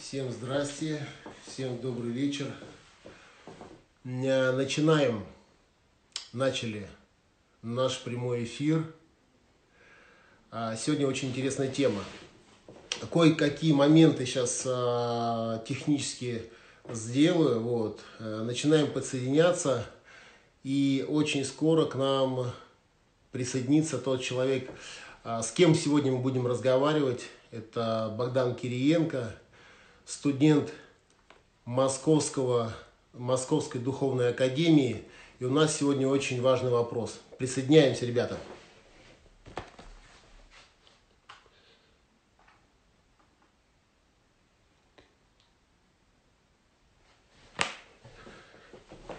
Всем здрасте, всем добрый вечер. Э, Начинаем, начали наш прямой эфир. А, Сегодня очень интересная тема. Кое-какие моменты сейчас а, технически сделаю. Вот. Э, Начинаем подсоединяться. И очень скоро к нам присоединится тот человек, а, с кем сегодня мы будем разговаривать. Это Богдан Кириенко, студент Московского, Московской духовной академии. И у нас сегодня очень важный вопрос. Присоединяемся, ребята.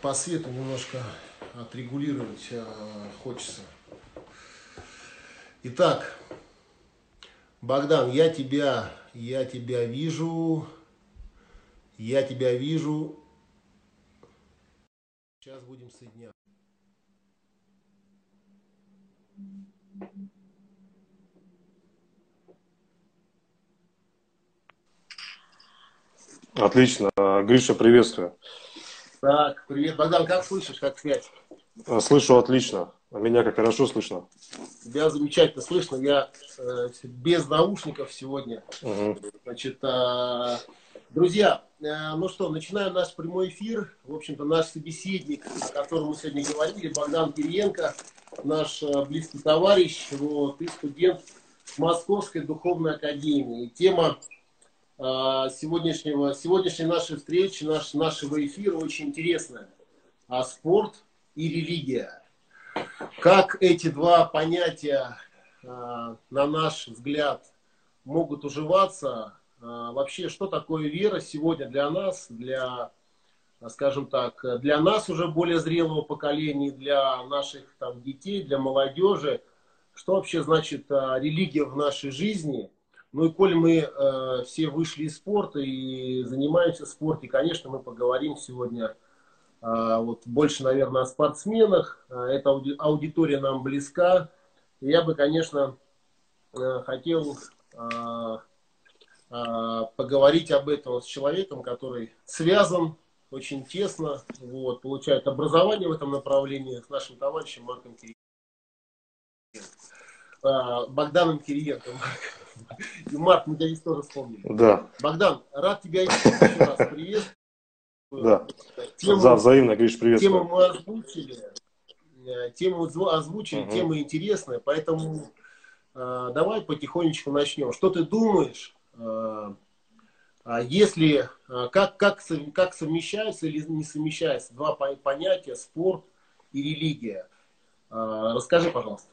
По свету немножко отрегулировать э, хочется. Итак, Богдан, я тебя, я тебя вижу, я тебя вижу. Сейчас будем соединяться. Отлично. Гриша, приветствую. Так, привет, Богдан, как слышишь, как связь? Слышу отлично. А меня как хорошо слышно? Тебя замечательно слышно. Я э, без наушников сегодня. Угу. Значит, э, друзья, э, ну что, начинаем наш прямой эфир. В общем-то, наш собеседник, о котором мы сегодня говорили, Богдан Кириенко, наш э, близкий товарищ, вот, и студент Московской духовной академии. И тема э, сегодняшнего, сегодняшней нашей встречи, наш, нашего эфира очень интересная. А спорт и религия. Как эти два понятия, э, на наш взгляд, могут уживаться? Э, вообще, что такое вера сегодня для нас, для, скажем так, для нас уже более зрелого поколения, для наших там, детей, для молодежи? Что вообще значит э, религия в нашей жизни? Ну и коль мы все вышли из спорта и занимаемся спортом, конечно, мы поговорим сегодня а, вот больше, наверное, о спортсменах. А, эта аудитория нам близка. Я бы, конечно, э, хотел а, поговорить об этом с человеком, который связан очень тесно, вот, получает образование в этом направлении с нашим товарищем Марком Кириенко. Богданом Кириенко. И Марк, мы тебя здесь тоже вспомнили. Да. Богдан, рад тебя еще раз приветствовать. Да. Тему, За взаимно, Гриш, приветствую. Тему мы озвучили. Э, тему озвучили, угу. тема интересная, поэтому э, давай потихонечку начнем. Что ты думаешь, э, если, э, как, как, как совмещаются или не совмещаются два понятия спорт и религия? Э, расскажи, пожалуйста.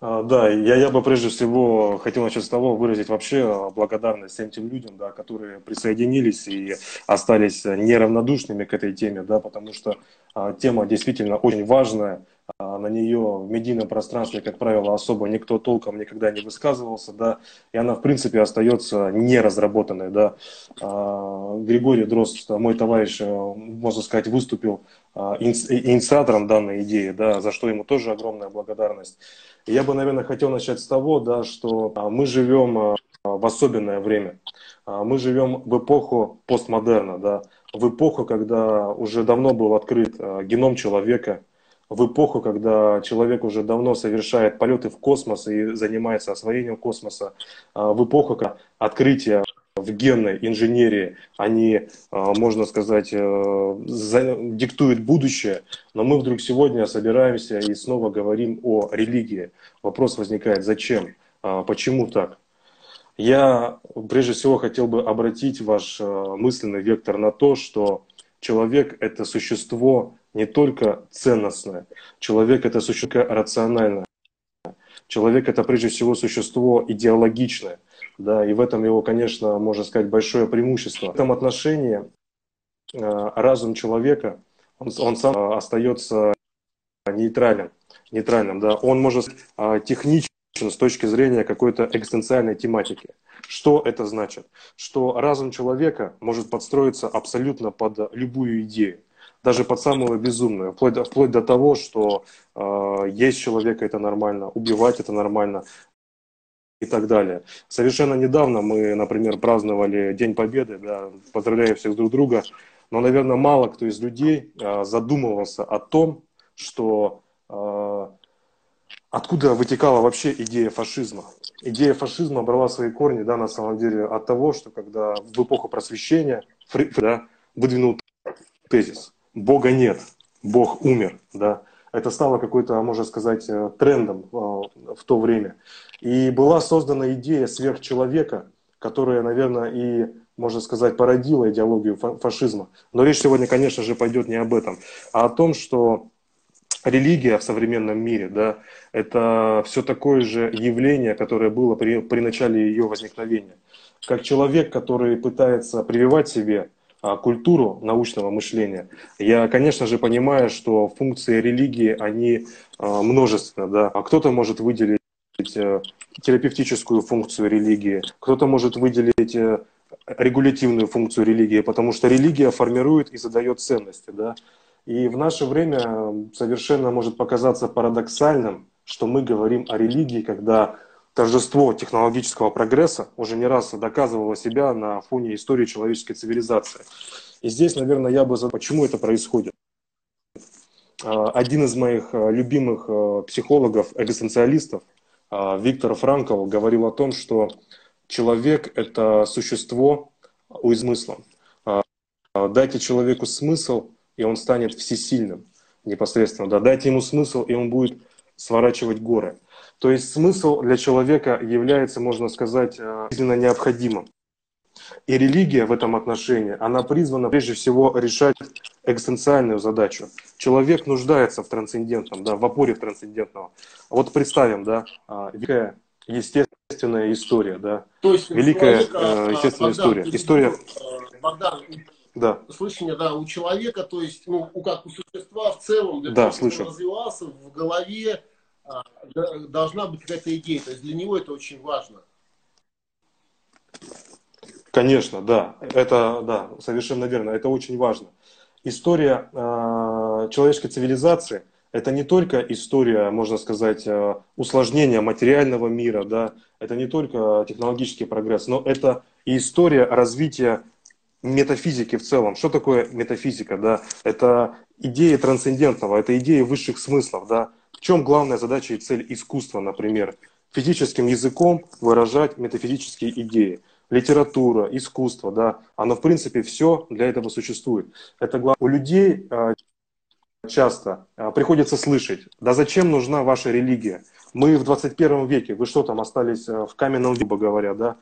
А, да, я, я бы прежде всего хотел начать с того, выразить вообще благодарность всем тем людям, да, которые присоединились и остались неравнодушными к этой теме, да, потому что а, тема действительно очень важная, а, на нее в медийном пространстве, как правило, особо никто толком никогда не высказывался, да, и она, в принципе, остается неразработанной, да. А, Григорий Дрозд, мой товарищ, э, можно сказать, выступил а, инициатором данной идеи, да, за что ему тоже огромная благодарность. Я бы, наверное, хотел начать с того, да, что а, мы живем а, в особенное время. А, мы живем в эпоху постмодерна, да, в эпоху, когда уже давно был открыт геном человека, в эпоху, когда человек уже давно совершает полеты в космос и занимается освоением космоса, в эпоху открытия в генной инженерии, они, а, можно сказать, э, диктуют будущее, но мы вдруг сегодня собираемся и снова говорим о религии. Вопрос возникает, зачем, а, почему так? Я прежде всего хотел бы обратить ваш мысленный вектор на то, что человек – это существо не только ценностное, человек – это существо рациональное, человек – это прежде всего существо идеологичное – да, и в этом его, конечно, можно сказать, большое преимущество. В этом отношении э, разум человека, он, он сам э, остается нейтральным, нейтральным, да, он может э, технично с точки зрения какой-то экзистенциальной тематики. Что это значит? Что разум человека может подстроиться абсолютно под любую идею даже под самую безумную, вплоть до, вплоть до того, что э, есть человека это нормально, убивать это нормально, и так далее. Совершенно недавно мы, например, праздновали День Победы, да, поздравляю всех друг друга, но, наверное, мало кто из людей а, задумывался о том, что а, откуда вытекала вообще идея фашизма. Идея фашизма брала свои корни, да, на самом деле, от того, что когда в эпоху просвещения Фри, да, выдвинул тезис «Бога нет, Бог умер», да, это стало какой-то, можно сказать, э, трендом э, в то время. И была создана идея сверхчеловека, которая, наверное, и, можно сказать, породила идеологию фашизма. Но речь сегодня, конечно же, пойдет не об этом, а о том, что религия в современном мире, да, это все такое же явление, которое было при, при начале ее возникновения. Как человек, который пытается прививать себе культуру научного мышления, я, конечно же, понимаю, что функции религии, они а, множественны. Да? А кто-то может выделить э, терапевтическую функцию религии, кто-то может выделить э, регулятивную функцию религии, потому что религия формирует и задает ценности. Да? И в наше время совершенно может показаться парадоксальным, что мы говорим о религии, когда торжество технологического прогресса уже не раз доказывало себя на фоне истории человеческой цивилизации. И здесь, наверное, я бы задал, почему это происходит. А, один из моих а, любимых а, психологов, экзистенциалистов, Виктор Франкл, говорил о том, что человек – это существо у смысла. Дайте человеку смысл, и он станет всесильным непосредственно. Да, дайте ему смысл, и он будет сворачивать горы. То есть смысл для человека является, можно сказать, э, жизненно необходимым. И религия в этом отношении, она призвана прежде всего решать экзистенциальную задачу. Человек нуждается в трансцендентном, да, в опоре трансцендентного. Вот представим, да, а, великая естественная история, да, То есть великая человека, э, естественная Богдан, история. История. Э, Богдан, да. слышание, да, у человека, то есть, ну, у как у существа в целом, для да, того, он развивался в голове, а, должна быть какая-то идея. То есть для него это очень важно. Конечно, да. Это, да, совершенно верно. Это очень важно. История э, человеческой цивилизации – это не только история, можно сказать, э, усложнения материального мира, да, это не только технологический прогресс, но это и история развития метафизики в целом. Что такое метафизика? Да? Это идеи трансцендентного, это идеи высших смыслов. Да? В чем главная задача и цель искусства, например? Физическим языком выражать метафизические идеи. Литература, искусство, да, оно в принципе все для этого существует. Это главное. У людей а, часто а, приходится слышать, да зачем нужна ваша религия? Мы в 21 веке, вы что там остались а, в каменном веке, говоря, да?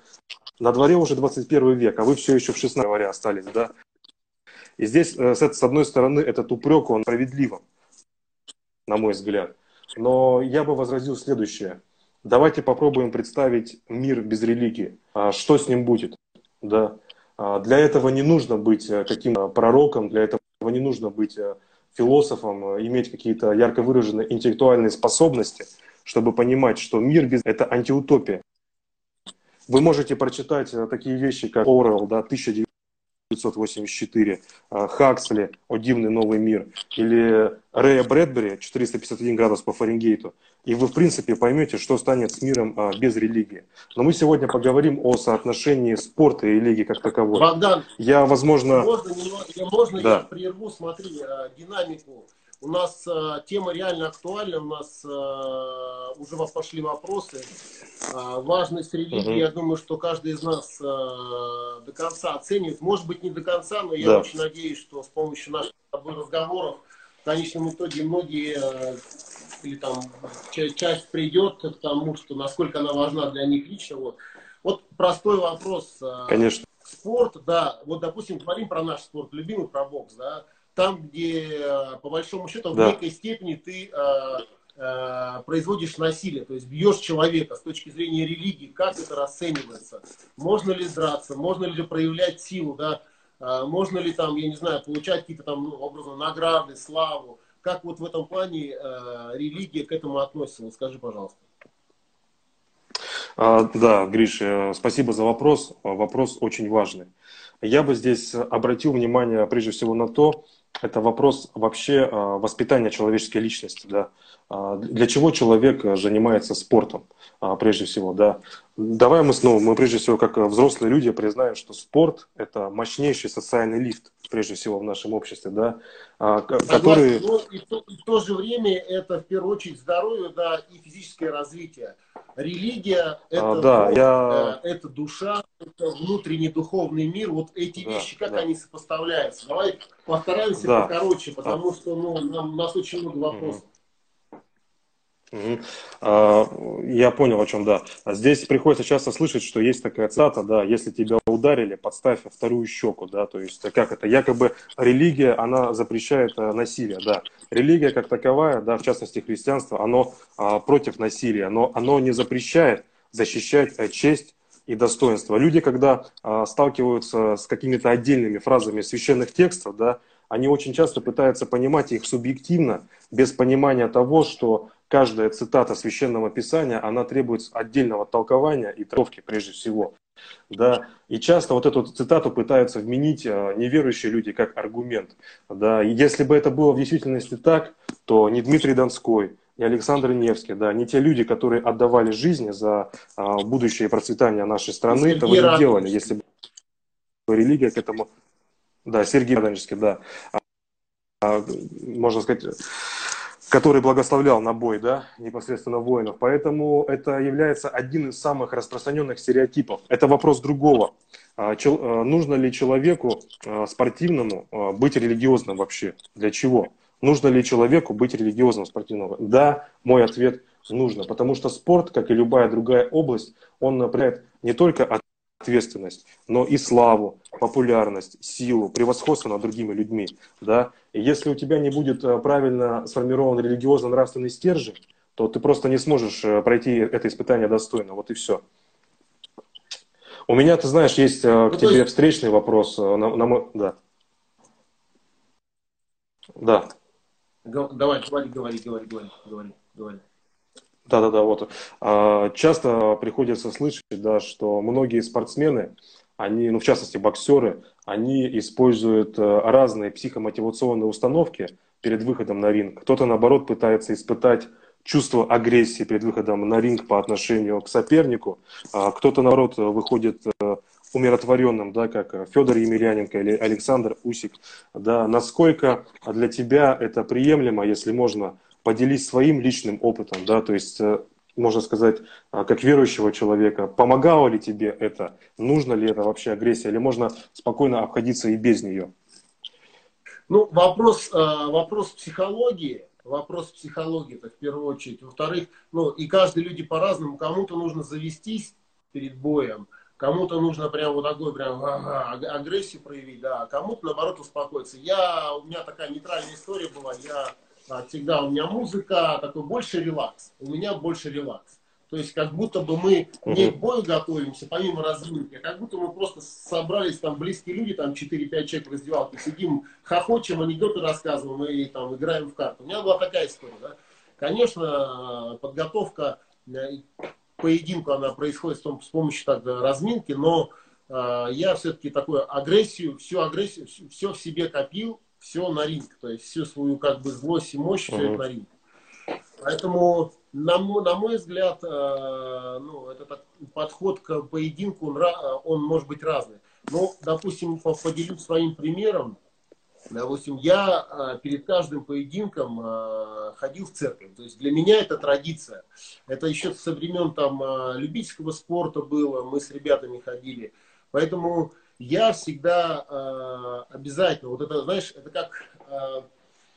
На дворе уже 21 век, а вы все еще в 16 говоря остались, да? И здесь, э, с одной стороны, этот упрек, он справедливым, на мой взгляд. Но я бы возразил следующее. Давайте попробуем представить мир без религии. А что с ним будет? Да. А для этого не нужно быть э, каким-то пророком, для этого не нужно быть э, философом, иметь какие-то ярко выраженные интеллектуальные способности, чтобы понимать, что мир без... – это антиутопия. Вы можете прочитать э, такие вещи, как Орел, да, 1900 1984, а, Хаксли «О дивный новый мир» или Рэя Брэдбери «451 градус по Фаренгейту». И вы, в принципе, поймете, что станет с миром а, без религии. Но мы сегодня поговорим о соотношении спорта и религии как таковой. Богдан, я, возможно... Можно, можно да. я прерву, смотри, а, динамику у нас э, тема реально актуальна, у нас э, уже пошли вопросы. Э, важность религии, угу. я думаю, что каждый из нас э, до конца оценивает. Может быть, не до конца, но я да. очень надеюсь, что с помощью наших разговоров в конечном итоге многие э, или там часть придет к тому, что насколько она важна для них лично. Вот, вот простой вопрос. Э, Конечно. Спорт, да, вот, допустим, говорим про наш спорт, любимый про бокс, да, там, где э, по большому счету да. в некой степени ты э, э, производишь насилие, то есть бьешь человека с точки зрения религии, как это расценивается? Можно ли драться, можно ли проявлять силу, да? Можно ли там, я не знаю, получать какие-то там ну, образом награды, славу? Как вот в этом плане э, религия к этому относится? Вот скажи, пожалуйста. А, да, Гриш, спасибо за вопрос. Вопрос очень важный. Я бы здесь обратил внимание прежде всего на то, это вопрос вообще а, воспитания человеческой личности, да. А, для чего человек занимается спортом, а, прежде всего, да. Давай мы снова, мы прежде всего, как взрослые люди, признаем, что спорт – это мощнейший социальный лифт, прежде всего, в нашем обществе, да, который… Но и, то, и в то же время это, в первую очередь, здоровье, да, и физическое развитие. Религия – это, да, я... Э, это душа, это внутренний духовный мир. Вот эти да, вещи, как да. они сопоставляются? Давай постараемся да. покороче, потому что ну, нам, у нас очень много вопросов. Я понял, о чем, да. Здесь приходится часто слышать, что есть такая цитата, да, если тебя ударили, подставь вторую щеку, да, то есть как это, якобы религия, она запрещает э, насилие, да. Религия как таковая, да, в частности христианство, оно а, против насилия, но оно не запрещает защищать э, честь и достоинство. Люди, когда а, сталкиваются с какими-то отдельными фразами священных текстов, да, они очень часто пытаются понимать их субъективно, без понимания того, что каждая цитата священного писания, она требует отдельного толкования и трактовки прежде всего. Да, и часто вот эту цитату пытаются вменить а, неверующие люди как аргумент. Да, и если бы это было в действительности так, то не Дмитрий Донской, не Александр Невский, да, не те люди, которые отдавали жизни за а, будущее процветание нашей страны, этого не делали, если бы религия к этому... Да, Сергей Радонежский, да. А, можно сказать, который благословлял на бой, да, непосредственно воинов. Поэтому это является один из самых распространенных стереотипов. Это вопрос другого. А, а, нужно ли человеку а, спортивному быть религиозным вообще? Для чего? Нужно ли человеку быть религиозным спортивным? Да, мой ответ нужно. Потому что спорт, как и любая другая область, он направляет не только от ответственность, но и славу, популярность, силу, превосходство над другими людьми. Да? И если у тебя не будет э, правильно сформирован религиозно-нравственный стержень, то ты просто не сможешь э, пройти это испытание достойно. Вот и все. У меня, ты знаешь, есть э, к ну, тебе есть... встречный вопрос. На, на, да. Да. Давай, говори, говори, говори, говори, говори, говори. Да-да-да, вот. А, часто приходится слышать, да, что многие спортсмены, они, ну, в частности, боксеры, они используют э, разные психомотивационные установки перед выходом на ринг. Кто-то, наоборот, пытается испытать чувство агрессии перед выходом на ринг по отношению к сопернику. А кто-то, наоборот, выходит э, умиротворенным, да, как Федор Емельяненко или Александр Усик. Да, насколько для тебя это приемлемо, если можно поделись своим личным опытом, да, то есть э, можно сказать, а, как верующего человека, помогало ли тебе это, нужно ли это вообще агрессия, или можно спокойно обходиться и без нее? Ну, вопрос, э, вопрос психологии, вопрос психологии, это в первую очередь. Во-вторых, ну, и каждый люди по-разному, кому-то нужно завестись перед боем, кому-то нужно прям вот такой прям ага, агрессию проявить, да, а кому-то наоборот успокоиться. Я, у меня такая нейтральная история была, я всегда у меня музыка, такой больше релакс. У меня больше релакс. То есть как будто бы мы не к бою готовимся, помимо разминки, а как будто мы просто собрались там близкие люди, там 4-5 человек в раздевалке, сидим, хохочем, анекдоты рассказываем и там играем в карту. У меня была такая история. Да? Конечно, подготовка э, поединку, она происходит с помощью так, разминки, но э, я все-таки такую агрессию, всю агрессию, все в себе копил, все на ринг, то есть всю свою как бы злость и мощь, все это на ринг. Поэтому, на мой, на мой взгляд, э, ну, этот подход к поединку, он, он может быть разный. Но, допустим, поделюсь своим примером. Допустим, я э, перед каждым поединком э, ходил в церковь. То есть для меня это традиция. Это еще со времен там э, любительского спорта было. Мы с ребятами ходили. Поэтому я всегда э, обязательно, вот это, знаешь, это как э,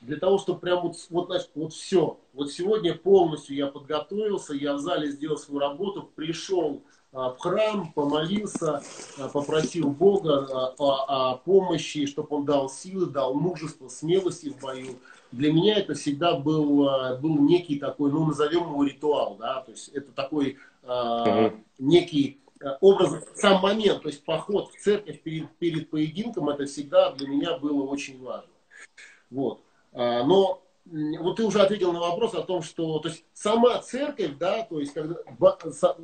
для того, чтобы прям вот, вот, знаешь, вот все. Вот сегодня полностью я подготовился, я в зале сделал свою работу, пришел э, в храм, помолился, э, попросил Бога э, о, о помощи, чтобы Он дал силы, дал мужество, смелости в бою. Для меня это всегда был, э, был некий такой, ну, назовем его ритуал, да, то есть это такой э, некий Э, образ, сам момент, то есть поход в церковь перед, перед поединком, это всегда для меня было очень важно. Вот. А, но вот ты уже ответил на вопрос о том, что то есть сама церковь, да, то есть когда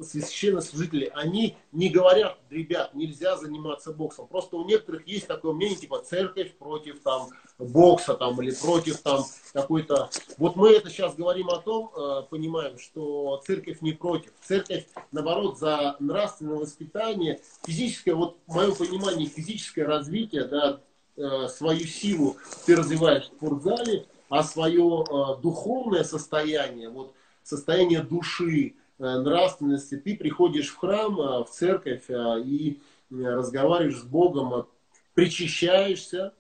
священнослужители, они не говорят, ребят, нельзя заниматься боксом. Просто у некоторых есть такое мнение, типа церковь против там бокса там или против там какой-то. Вот мы это сейчас говорим о том, э, понимаем, что церковь не против. Церковь, наоборот, за нравственное воспитание, физическое, вот в моем понимании, физическое развитие, да, э, свою силу ты развиваешь в спортзале, а свое э, духовное состояние, вот состояние души, э, нравственности, ты приходишь в храм, э, в церковь и разговариваешь с Богом, причащаешься,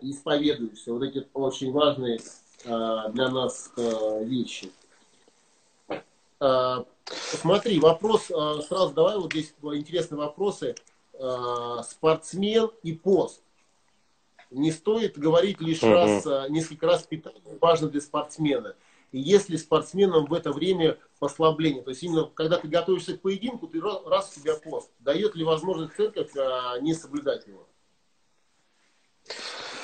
исповедуешься. Вот эти очень важные для нас вещи. Смотри, вопрос, сразу давай, вот здесь интересные вопросы. Спортсмен и пост не стоит говорить лишь uh-huh. раз, а, несколько раз питание важно для спортсмена. И если спортсменам в это время послабление, то есть именно когда ты готовишься к поединку, ты раз у тебя пост, дает ли возможность церковь а, не соблюдать его?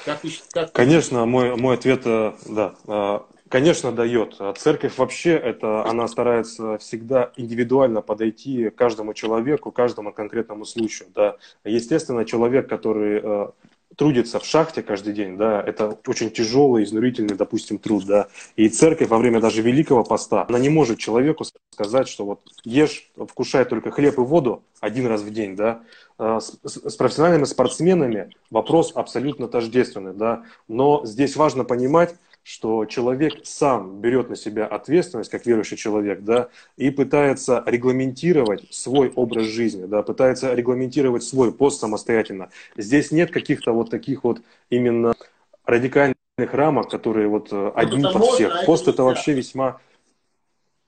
Как как... Конечно, мой, мой ответ, э, да, э, конечно, дает. Церковь вообще, это, она старается всегда индивидуально подойти к каждому человеку, каждому конкретному случаю. Да. Естественно, человек, который э, трудится в шахте каждый день, да, это очень тяжелый, изнурительный, допустим, труд, да, и церковь во время даже Великого Поста, она не может человеку сказать, что вот ешь, вкушай только хлеб и воду один раз в день, да, а, с, с профессиональными спортсменами вопрос абсолютно тождественный, да, но здесь важно понимать, что человек сам берет на себя ответственность, как верующий человек, да, и пытается регламентировать свой образ жизни, да, пытается регламентировать свой пост самостоятельно. Здесь нет каких-то вот таких вот именно радикальных рамок, которые вот э, один под всех. Пост это вообще весьма...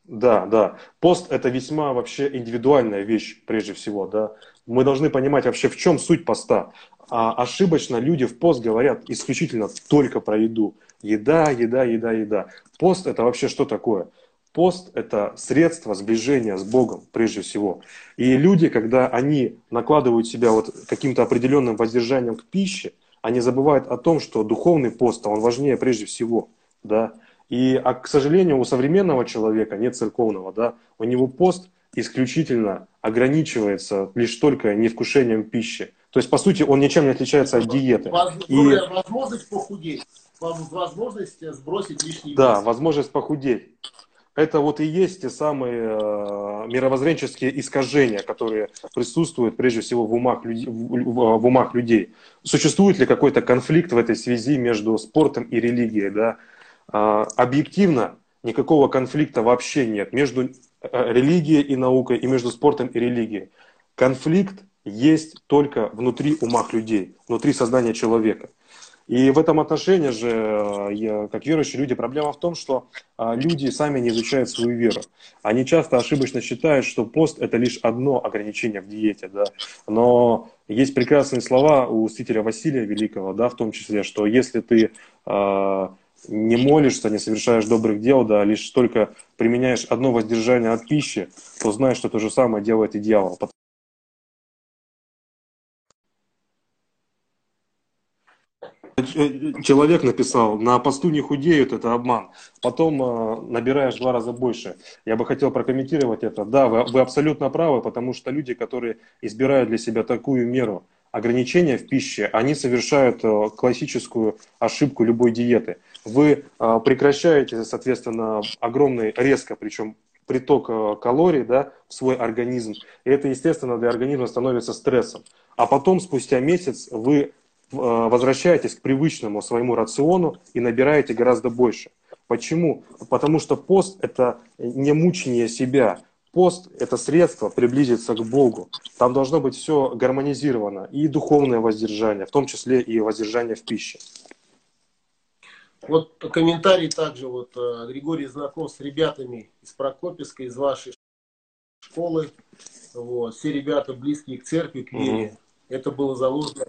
Да, да. Пост это весьма вообще индивидуальная вещь, прежде всего, да. Мы должны понимать вообще, в чем суть поста. А ошибочно люди в пост говорят исключительно только про еду. Еда, еда, еда, еда. Пост это вообще что такое? Пост – это средство сближения с Богом, прежде всего. И люди, когда они накладывают себя вот каким-то определенным воздержанием к пище, они забывают о том, что духовный пост, он важнее прежде всего. Да? И, а, к сожалению, у современного человека нет церковного. Да? У него пост исключительно ограничивается лишь только невкушением пищи. То есть, по сути, он ничем не отличается от диеты. И... Возможность похудеть возможность сбросить лишний вес. Да, возможность похудеть. Это вот и есть те самые э, мировоззренческие искажения, которые присутствуют прежде всего в умах, люд... в, умах людей. Существует ли какой-то конфликт в этой связи между спортом и религией? Да? Э, объективно никакого конфликта вообще нет между э, религией и наукой, и между спортом и религией. Конфликт есть только внутри умах людей, внутри сознания человека. И в этом отношении же, э, я, как верующие люди, проблема в том, что а, люди сами не изучают свою веру. Они часто ошибочно считают, что пост – это лишь одно ограничение в диете. Да? Но есть прекрасные слова у святителя Василия Великого, да, в том числе, что если ты э, не молишься, не совершаешь добрых дел, да, лишь только применяешь одно воздержание от пищи, то знаешь, что то же самое делает и дьявол. Человек написал, на посту не худеют, это обман. Потом э, набираешь два раза больше. Я бы хотел прокомментировать это. Да, вы, вы абсолютно правы, потому что люди, которые избирают для себя такую меру ограничения в пище, они совершают э, классическую ошибку любой диеты. Вы э, прекращаете, соответственно, огромный, резко, причем приток э, калорий да, в свой организм. И это, естественно, для организма становится стрессом. А потом, спустя месяц, вы Э, возвращаетесь к привычному своему рациону и набираете гораздо больше. Почему? Потому что пост – это не мучение себя. Пост – это средство приблизиться к Богу. Там должно быть все гармонизировано. И духовное воздержание, в том числе и воздержание в пище. Вот комментарий также. Вот э, Григорий знаком с ребятами из Прокопьевска, из вашей школы. Вот. Все ребята близкие к церкви, к вере. Угу. Это было заложено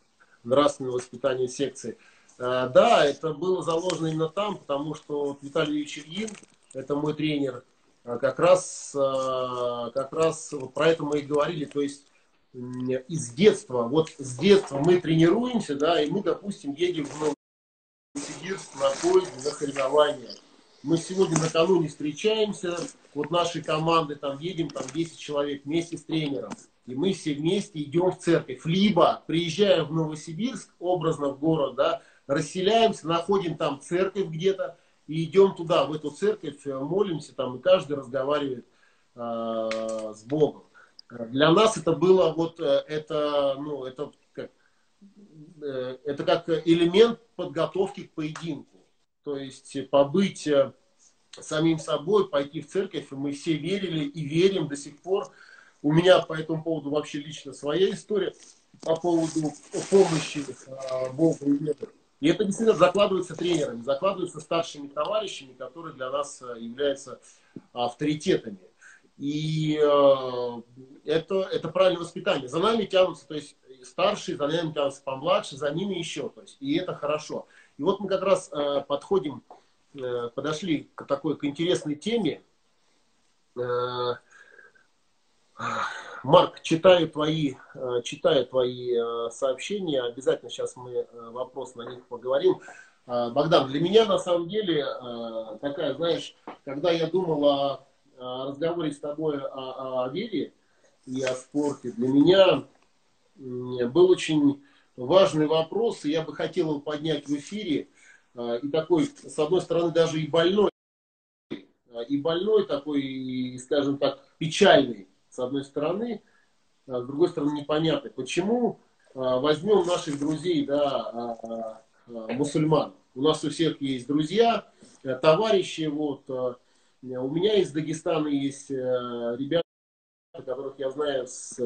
нравственное воспитание секции. А, да, это было заложено именно там, потому что Виталий Ильич Ильин, это мой тренер, а, как раз, а, как раз про это мы и говорили, то есть из детства, вот с детства мы тренируемся, да, и мы, допустим, едем в Новосибирск на поезде на соревнования. Мы сегодня накануне встречаемся, вот нашей команды там едем, там 10 человек вместе с тренером. И мы все вместе идем в церковь. Либо приезжаем в Новосибирск, образно в город, да, расселяемся, находим там церковь где-то, и идем туда, в эту церковь, молимся там, и каждый разговаривает э, с Богом. Для нас это было вот э, это, ну, это как, э, это как элемент подготовки к поединку. То есть побыть э, самим собой, пойти в церковь, и мы все верили и верим до сих пор. У меня по этому поводу вообще лично своя история по поводу помощи Богу и веры. И это действительно закладывается тренерами, закладывается старшими товарищами, которые для нас являются авторитетами. И э, это, это правильное воспитание. За нами тянутся, то есть старшие, за нами тянутся помладше, за ними еще. То есть, и это хорошо. И вот мы как раз э, подходим, э, подошли к такой к интересной теме. Э, Марк, читаю твои, э, читаю твои э, сообщения. Обязательно сейчас мы э, вопрос на них поговорим. Богдан, для меня на самом деле такая, знаешь, когда я думал о разговоре с тобой о, о вере и о спорте, для меня был очень важный вопрос, и я бы хотел его поднять в эфире. И такой, с одной стороны, даже и больной, и больной такой, и, скажем так, печальный, с одной стороны, а с другой стороны, непонятный. Почему возьмем наших друзей, да, мусульман? У нас у всех есть друзья, товарищи, вот, у меня из Дагестана есть э, ребята, которых я знаю с,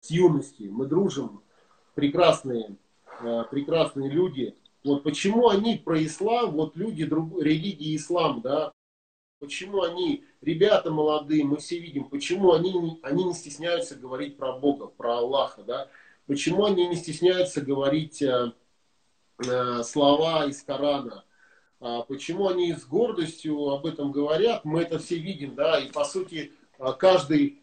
с юности. Мы дружим, прекрасные, э, прекрасные люди. Вот почему они про ислам, вот люди друг, религии ислам, да, почему они, ребята молодые, мы все видим, почему они, они не стесняются говорить про Бога, про Аллаха, да, почему они не стесняются говорить э, э, слова из Корана, а почему они с гордостью об этом говорят, мы это все видим, да, и по сути а, каждый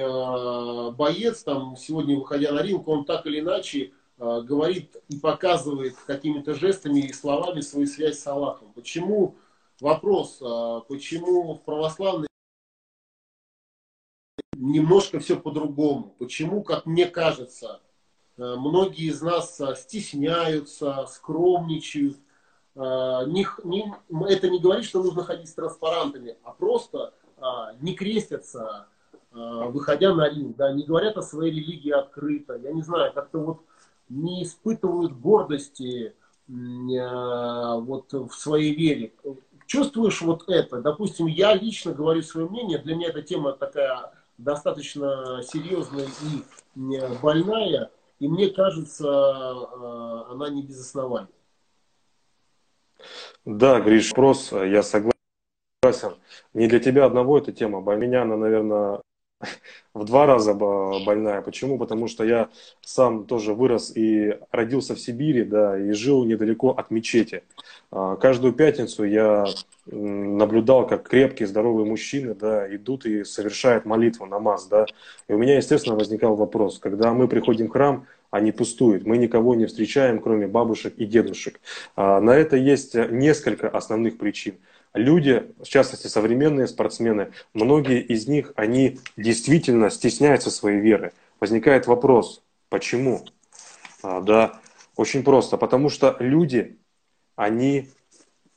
а, боец, там, сегодня выходя на ринг, он так или иначе говорит и показывает какими-то жестами и словами свою связь с Аллахом. Почему, вопрос, почему в православной немножко все по-другому? Почему, как мне кажется, многие из нас стесняются, скромничают, а, не, не, это не говорит, что нужно ходить с транспарантами, а просто а, не крестятся, а, выходя на ринг, да, не говорят о своей религии открыто, я не знаю, как-то вот не испытывают гордости вот в своей вере. Чувствуешь вот это? Допустим, я лично говорю свое мнение, для меня эта тема такая достаточно серьезная и больная, и мне кажется, она не без основания. Да, Гриш, вопрос, я согласен. Не для тебя одного эта тема. Для меня она, наверное, в два раза больная. Почему? Потому что я сам тоже вырос и родился в Сибири, да, и жил недалеко от мечети. А, каждую пятницу я наблюдал, как крепкие, здоровые мужчины, да, идут и совершают молитву, намаз, да. И у меня, естественно, возникал вопрос, когда мы приходим в храм, они пустуют. Мы никого не встречаем, кроме бабушек и дедушек. А, на это есть несколько основных причин. Люди, в частности современные спортсмены, многие из них, они действительно стесняются своей веры. Возникает вопрос, почему? А, да, очень просто, потому что люди, они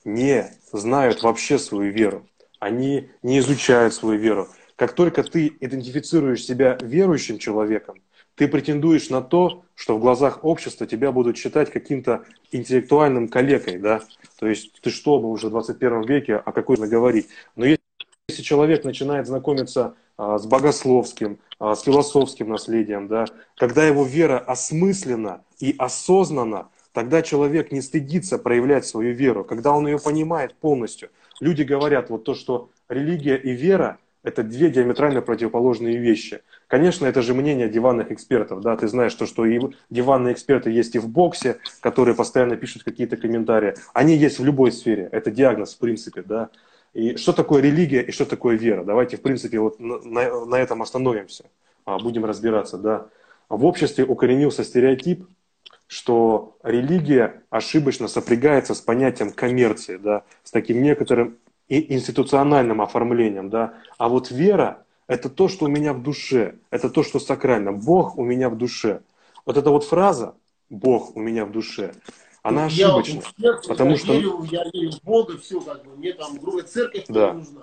не знают вообще свою веру, они не изучают свою веру. Как только ты идентифицируешь себя верующим человеком, ты претендуешь на то, что в глазах общества тебя будут считать каким-то интеллектуальным коллегой, да, то есть ты что, мы уже в 21 веке, о какой говорить. Но если человек начинает знакомиться а, с богословским, а, с философским наследием, да, когда его вера осмыслена и осознанна, тогда человек не стыдится проявлять свою веру, когда он ее понимает полностью. Люди говорят вот то, что религия и вера – это две диаметрально противоположные вещи. Конечно, это же мнение диванных экспертов, да, ты знаешь, то, что и диванные эксперты есть и в боксе, которые постоянно пишут какие-то комментарии. Они есть в любой сфере, это диагноз в принципе, да. И что такое религия и что такое вера? Давайте, в принципе, вот на, на, на этом остановимся, а, будем разбираться, да. В обществе укоренился стереотип, что религия ошибочно сопрягается с понятием коммерции, да, с таким некоторым институциональным оформлением, да, а вот вера – это то, что у меня в душе, это то, что сакрально. Бог у меня в душе. Вот эта вот фраза «Бог у меня в душе», она ошибочна. Я, потому я что... верю, я верю в Бога, все как бы, мне там грубая церковь да. не нужна.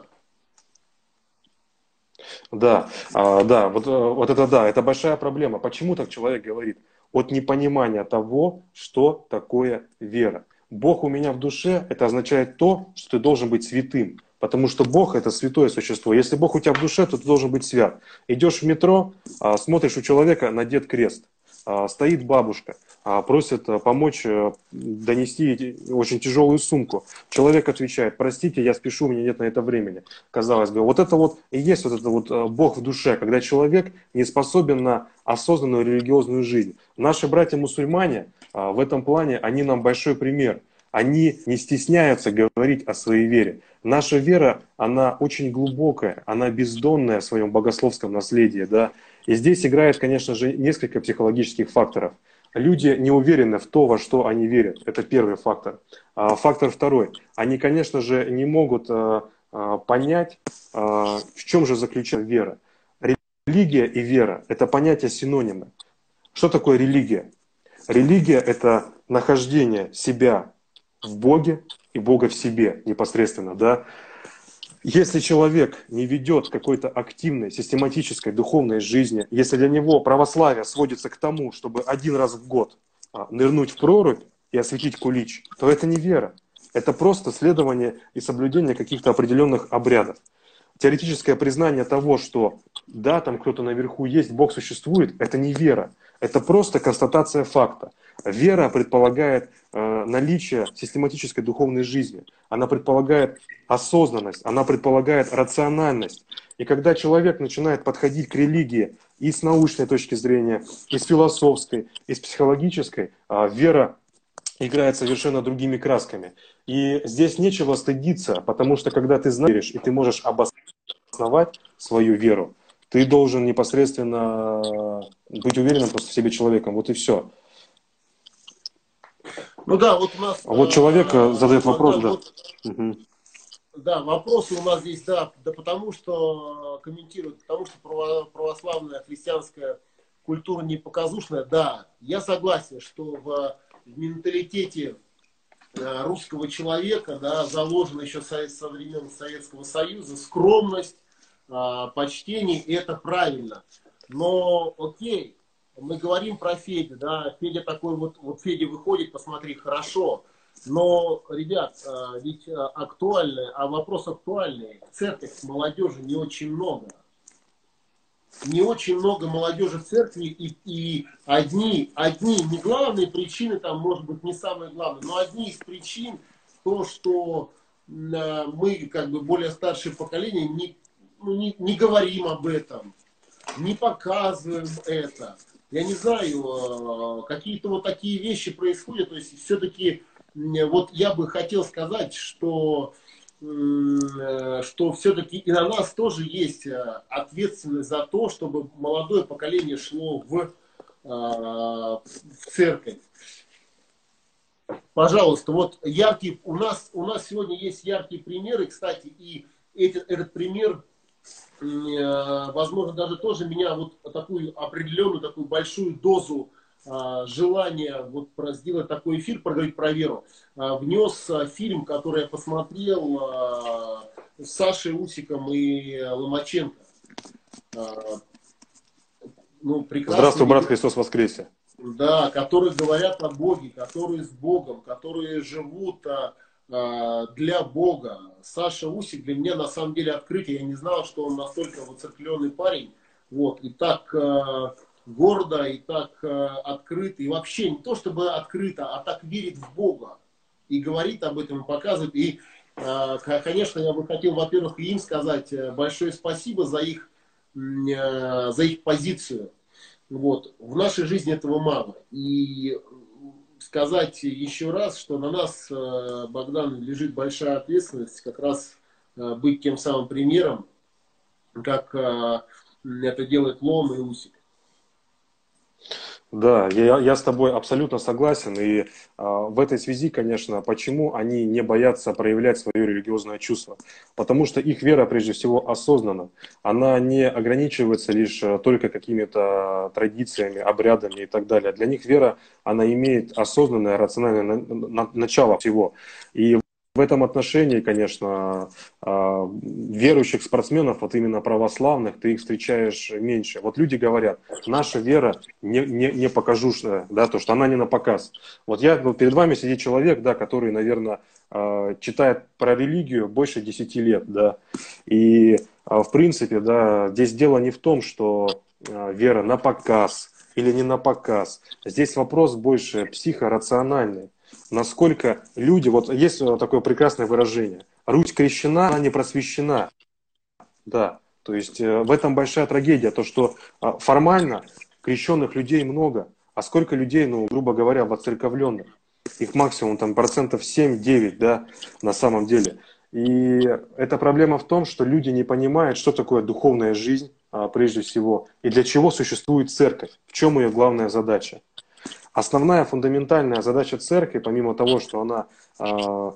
Да, а, да, вот, э, вот это да, это большая проблема. Почему так человек говорит? От непонимания того, что такое вера. Бог у меня в душе, это означает то, что ты должен быть святым. Потому что Бог это святое существо. Если Бог у тебя в душе, то ты должен быть свят. Идешь в метро, а, смотришь у человека надет крест. А, стоит бабушка, а, просит помочь э, донести очень тяжелую сумку. Человек отвечает, простите, я спешу, у меня нет на это времени. Казалось бы, вот это вот и есть вот это вот э, Бог в душе, когда человек не способен на осознанную религиозную жизнь. Наши братья-мусульмане в этом плане, они нам большой пример. Они не стесняются говорить о своей вере. Наша вера, она очень глубокая, она бездонная в своем богословском наследии, да, и здесь играет, конечно же, несколько психологических факторов. Люди не уверены в то, во что они верят. Это первый фактор. А фактор второй. Они, конечно же, не могут а, а, понять, в чем же заключена вера. Религия и вера – это понятия синонимы. Что такое религия? Религия – это нахождение себя в Боге и Бога в себе непосредственно. Да? Если человек не ведет какой-то активной, систематической духовной жизни, если для него православие сводится к тому, чтобы один раз в год а, нырнуть в прорубь и осветить кулич, то это не вера. Это просто следование и соблюдение каких-то определенных обрядов. Теоретическое признание того, что да, там кто-то наверху есть, Бог существует, это не вера. Это просто констатация факта. Вера предполагает э, наличие систематической духовной жизни. Она предполагает осознанность, она предполагает рациональность. И когда человек начинает подходить к религии и с научной точки зрения, и с философской, и с психологической, э, вера играет совершенно другими красками. И здесь нечего стыдиться, потому что когда ты знаешь и ты можешь обосновать свою веру, ты должен непосредственно быть уверенным просто в себе человеком. Вот и все. Ну да, вот у нас... А вот человек а, задает вопрос, да. Вот, угу. Да, вопросы у нас здесь, да, да потому что комментируют, потому что православная христианская культура не показушная. Да, я согласен, что в, в менталитете э, русского человека, да, заложена еще со, со времен Советского Союза скромность, а, почтение, и это правильно. Но, окей, мы говорим про Федю, да, Федя такой вот, вот Федя выходит, посмотри, хорошо, но, ребят, а, ведь а, актуальный, а вопрос актуальный, в церкви молодежи не очень много. Не очень много молодежи в церкви, и, и одни, одни, не главные причины, там, может быть, не самые главные, но одни из причин, то, что мы, как бы, более старшее поколение, не, не, не говорим об этом, не показываем это я не знаю, э, какие-то вот такие вещи происходят. То есть все-таки вот я бы хотел сказать, что э, что все-таки и на нас тоже есть э, ответственность за то, чтобы молодое поколение шло в, в церковь. Пожалуйста, вот яркий, у нас, у нас сегодня есть яркие примеры, кстати, и этот, этот пример возможно, даже тоже меня вот такую определенную, такую большую дозу а, желания вот сделать такой эфир, проговорить про веру, а, внес фильм, который я посмотрел с Сашей Усиком и Ломаченко. Ну, Здравствуй, брат Христос воскресе. Да, которые говорят о Боге, которые с Богом, которые живут для Бога. Саша Усик для меня на самом деле открытие. Я не знал, что он настолько выцеркленный парень. Вот, и так э, гордо, и так э, открыто. И вообще не то чтобы открыто, а так верит в Бога. И говорит об этом, и показывает. И, э, конечно, я бы хотел, во-первых, им сказать большое спасибо за их, э, за их позицию. Вот. В нашей жизни этого мало. И сказать еще раз, что на нас, э, Богдан, лежит большая ответственность как раз э, быть тем самым примером, как э, это делает Лом и Усик. Да, я, я с тобой абсолютно согласен. И э, в этой связи, конечно, почему они не боятся проявлять свое религиозное чувство? Потому что их вера, прежде всего, осознанна. Она не ограничивается лишь э, только какими-то традициями, обрядами и так далее. Для них вера, она имеет осознанное, рациональное начало всего. И в этом отношении, конечно, а, верующих спортсменов, вот именно православных, ты их встречаешь меньше. Вот люди говорят, наша вера не, не, не покажушная, да, то, что она не на показ. Вот я, ну, перед вами сидит человек, да, который, наверное, а, читает про религию больше 10 лет, да, и, а, в принципе, да, здесь дело не в том, что вера на показ или не на показ. Здесь вопрос больше психорациональный насколько люди, вот есть такое прекрасное выражение, Русь крещена, она не просвещена. Да, то есть э, в этом большая трагедия, то что а, формально крещенных людей много, а сколько людей, ну, грубо говоря, воцерковленных? Их максимум там процентов 7-9, да, на самом деле. И эта проблема в том, что люди не понимают, что такое духовная жизнь, а, прежде всего, и для чего существует церковь, в чем ее главная задача. Основная фундаментальная задача церкви, помимо того, что она э,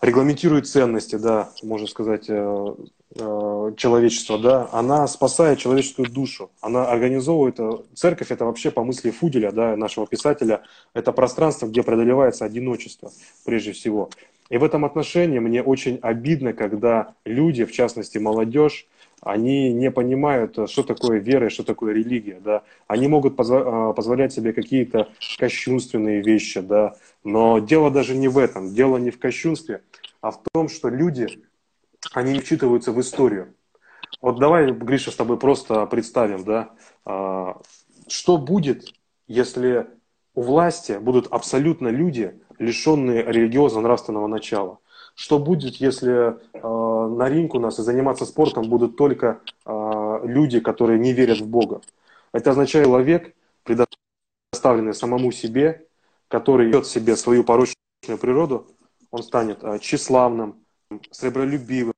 регламентирует ценности, да, можно сказать, э, э, человечества, да, она спасает человеческую душу, она организовывает, э, церковь это вообще по мысли Фуделя, да, нашего писателя, это пространство, где преодолевается одиночество, прежде всего. И в этом отношении мне очень обидно, когда люди, в частности молодежь, они не понимают, что такое вера и что такое религия, да. Они могут а, позволять себе какие-то кощунственные вещи, да, но дело даже не в этом, дело не в кощунстве, а в том, что люди, они не вчитываются в историю. Вот давай, Гриша, с тобой просто представим, да, а, что будет, если у власти будут абсолютно люди, лишенные религиозно-нравственного начала. Что будет, если э, на ринг у нас и заниматься спортом будут только э, люди, которые не верят в Бога? Это означает человек, предоставленный самому себе, который идет себе свою порочную природу, он станет э, тщеславным, сребролюбивым,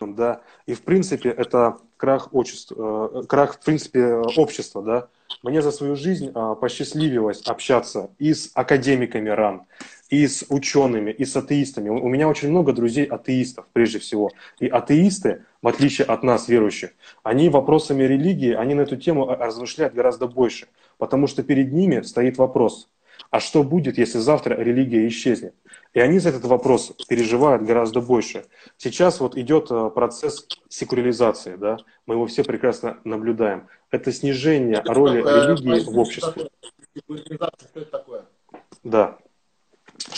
да, и в принципе это крах, общества, э, крах в принципе общества, да. Мне за свою жизнь э, посчастливилось общаться и с академиками РАН, и с учеными, и с атеистами. У меня очень много друзей атеистов, прежде всего. И атеисты, в отличие от нас, верующих, они вопросами религии, они на эту тему размышляют гораздо больше. Потому что перед ними стоит вопрос, а что будет, если завтра религия исчезнет? И они за этот вопрос переживают гораздо больше. Сейчас вот идет э, процесс секуляризации, да? мы его все прекрасно наблюдаем. Это снижение роли религии в обществе. Секуляризация, что это такое? Да.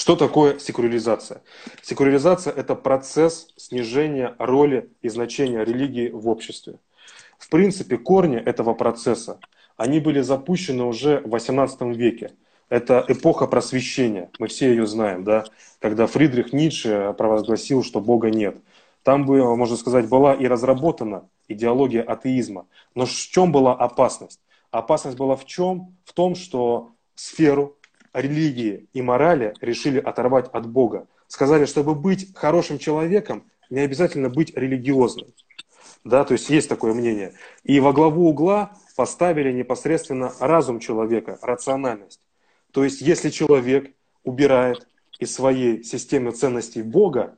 Что такое секуляризация? Секуляризация – это процесс снижения роли и значения религии в обществе. В принципе, корни этого процесса, они были запущены уже в XVIII веке. Это эпоха просвещения, мы все ее знаем, да? когда Фридрих Ницше провозгласил, что Бога нет. Там, можно сказать, была и разработана идеология атеизма. Но в чем была опасность? Опасность была в чем? В том, что сферу религии и морали решили оторвать от Бога. Сказали, чтобы быть хорошим человеком, не обязательно быть религиозным. Да, то есть есть такое мнение. И во главу угла поставили непосредственно разум человека, рациональность. То есть если человек убирает из своей системы ценностей Бога,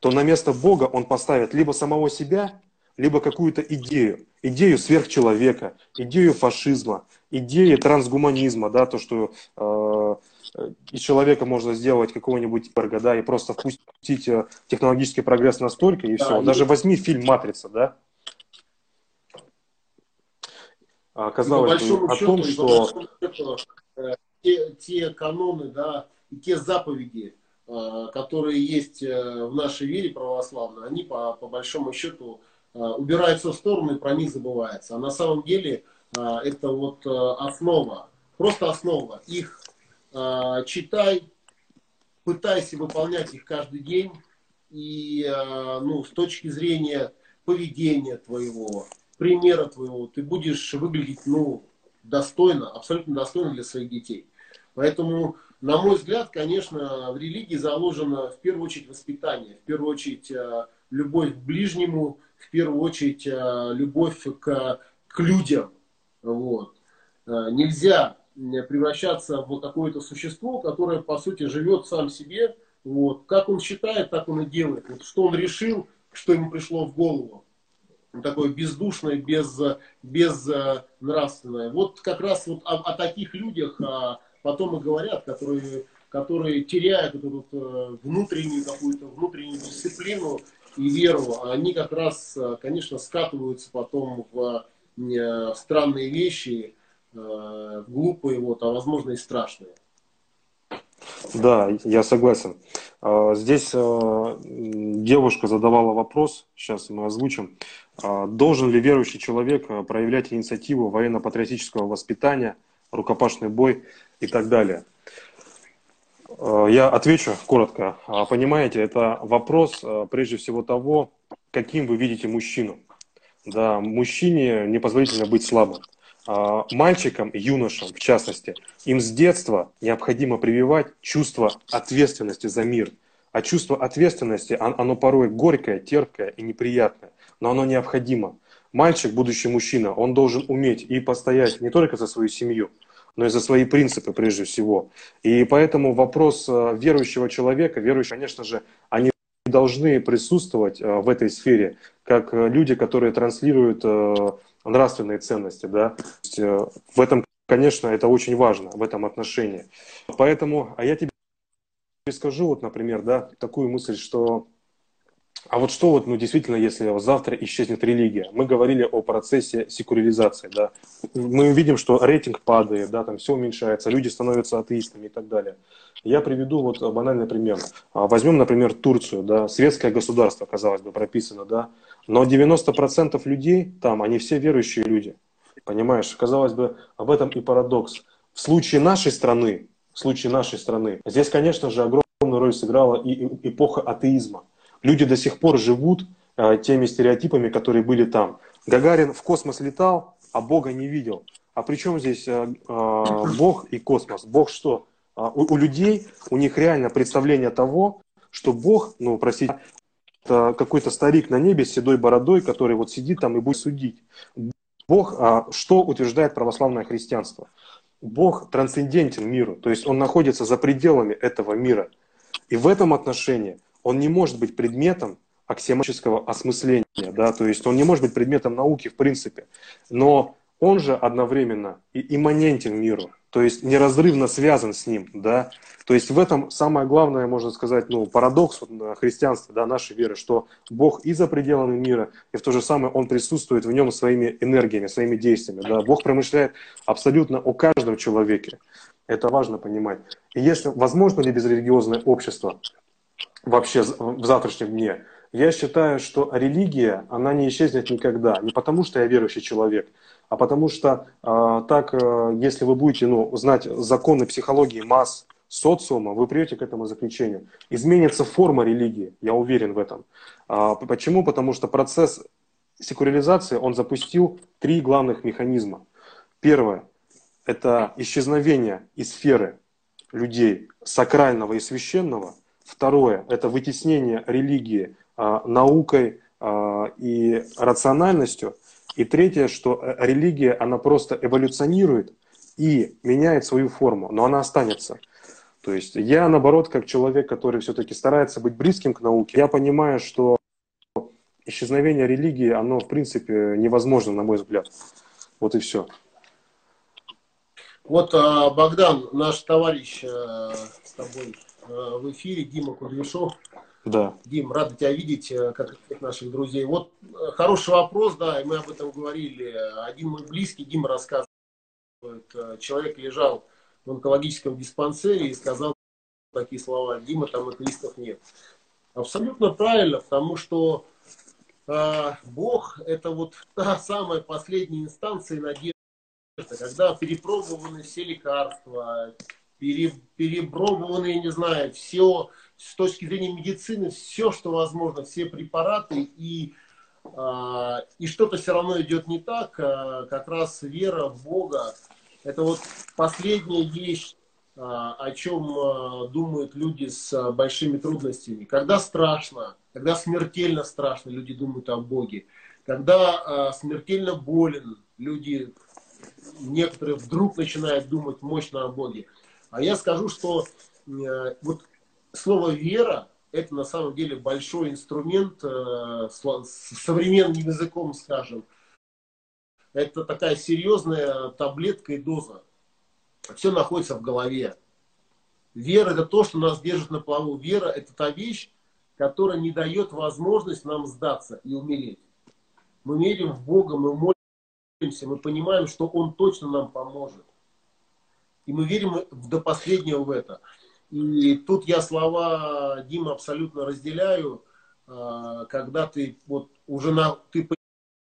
то на место Бога он поставит либо самого себя, либо какую-то идею. Идею сверхчеловека, идею фашизма, идеи трансгуманизма, да, то, что э, из человека можно сделать какого-нибудь эрго, да, и просто впустить э, технологический прогресс настолько, и да, все. И... Даже возьми фильм «Матрица», да. Оказалось бы о том, что... Счету, э, те, те каноны, да, и те заповеди, э, которые есть э, в нашей вере православной, они по, по большому счету убираются в сторону и про них забывается. А на самом деле это вот а, основа, просто основа. Их а, читай, пытайся выполнять их каждый день. И ну, с точки зрения поведения твоего, примера твоего, ты будешь выглядеть ну, достойно, абсолютно достойно для своих детей. Поэтому, на мой взгляд, конечно, в религии заложено в первую очередь воспитание, в первую очередь любовь к ближнему, в первую очередь любовь к, к людям, вот. Э, нельзя превращаться в какое-то существо, которое, по сути, живет сам себе. Вот. Как он считает, так он и делает. Вот что он решил, что ему пришло в голову. Такое бездушное, без, без нравственное. Вот как раз вот о, о таких людях а, потом и говорят, которые, которые теряют эту вот, э, внутреннюю какую-то внутреннюю дисциплину и веру. Они как раз, конечно, скатываются потом в странные вещи, в глупые, вот, а возможно и страшные. Да, я согласен. А, здесь девушка задавала вопрос, сейчас мы озвучим. А, должен ли верующий человек проявлять инициативу военно-патриотического воспитания, рукопашный бой и так далее. Э, я отвечу коротко. А, понимаете, это вопрос э, прежде всего того, каким вы видите мужчину. Да, мужчине непозволительно быть слабым. А, мальчикам, юношам, в частности, им с детства необходимо прививать чувство ответственности за мир. А чувство ответственности, оно порой горькое, терпкое и неприятное, но оно необходимо. Мальчик, будущий мужчина, он должен уметь и постоять не только за свою семью, но и за свои принципы прежде всего. И поэтому вопрос э, верующего человека, верующего, конечно же, они должны присутствовать э, в этой сфере, как э, люди, которые транслируют нравственные ценности. Да? В этом, конечно, это очень важно, в этом отношении. Поэтому, а я тебе скажу, вот, например, да, такую мысль, что а вот что вот, ну, действительно, если завтра исчезнет религия? Мы говорили о процессе секуляризации, да. Мы видим, что рейтинг падает, да, там все уменьшается, люди становятся атеистами и так далее. Я приведу вот банальный пример. А, возьмем, например, Турцию, да, светское государство, казалось бы, прописано, да, но 90% людей там, они все верующие люди. Понимаешь, казалось бы, об этом и парадокс. В случае нашей страны, в случае нашей страны, здесь, конечно же, огромную роль сыграла и эпоха атеизма люди до сих пор живут э, теми стереотипами, которые были там. Гагарин в космос летал, а Бога не видел. А при чем здесь э, э, Бог и космос? Бог что? А, у, людей, у них реально представление того, что Бог, ну, простите, какой-то старик на небе с седой бородой, который вот сидит там и будет судить. Бог, а, что утверждает православное христианство? Бог трансцендентен миру, то есть он находится за пределами этого мира. И в этом отношении он не может быть предметом аксиоматического осмысления, да, то есть он не может быть предметом науки в принципе, но он же одновременно и имманентен миру, то есть неразрывно связан с ним, да, то есть в этом самое главное, можно сказать, ну, парадокс христианства, да, нашей веры, что Бог и за пределами мира, и в то же самое Он присутствует в нем своими энергиями, своими действиями, да, Бог промышляет абсолютно о каждом человеке, это важно понимать. И если возможно ли безрелигиозное общество, вообще в завтрашнем дне. Я считаю, что религия, она не исчезнет никогда. Не потому, что я верующий человек, а потому что э, так, э, если вы будете ну, знать законы психологии масс, социума, вы придете к этому заключению. Изменится форма религии, я уверен в этом. А, почему? Потому что процесс секуляризации, он запустил три главных механизма. Первое – это исчезновение из сферы людей сакрального и священного – Второе – это вытеснение религии а, наукой а, и рациональностью. И третье, что э, религия, она просто эволюционирует и меняет свою форму, но она останется. То есть я, наоборот, как человек, который все-таки старается быть близким к науке, я понимаю, что исчезновение религии, оно, в принципе, невозможно, на мой взгляд. Вот и все. Вот, а, Богдан, наш товарищ э, с тобой в эфире Дима Кудряшов. Да. Дим, рад тебя видеть, э, как и наших друзей. Вот э, хороший вопрос, да, и мы об этом говорили. Один мой близкий, Дима рассказывает, человек лежал в онкологическом диспансере и сказал такие слова, Дима, там атеистов нет. Абсолютно правильно, потому что э, Бог это вот та самая последняя инстанция надежды, когда перепробованы все лекарства, пере, перепробованы, не знаю, все с точки зрения медицины, все, что возможно, все препараты, и, э, и что-то все равно идет не так, э, как раз вера в Бога. Это вот последняя вещь, э, о чем думают люди с большими трудностями. Когда страшно, когда смертельно страшно, люди думают о Боге. Когда смертельно болен, люди некоторые вдруг начинают думать мощно о Боге. А я скажу, что э, вот слово «вера» – это на самом деле большой инструмент, э, с современным языком скажем. Это такая серьезная таблетка и доза. Все находится в голове. Вера – это то, что нас держит на плаву. Вера – это та вещь, которая не дает возможность нам сдаться и умереть. Мы верим в Бога, мы молимся, мы понимаем, что Он точно нам поможет. И мы верим до последнего в это. И тут я слова Дима абсолютно разделяю, а, когда ты вот уже на, ты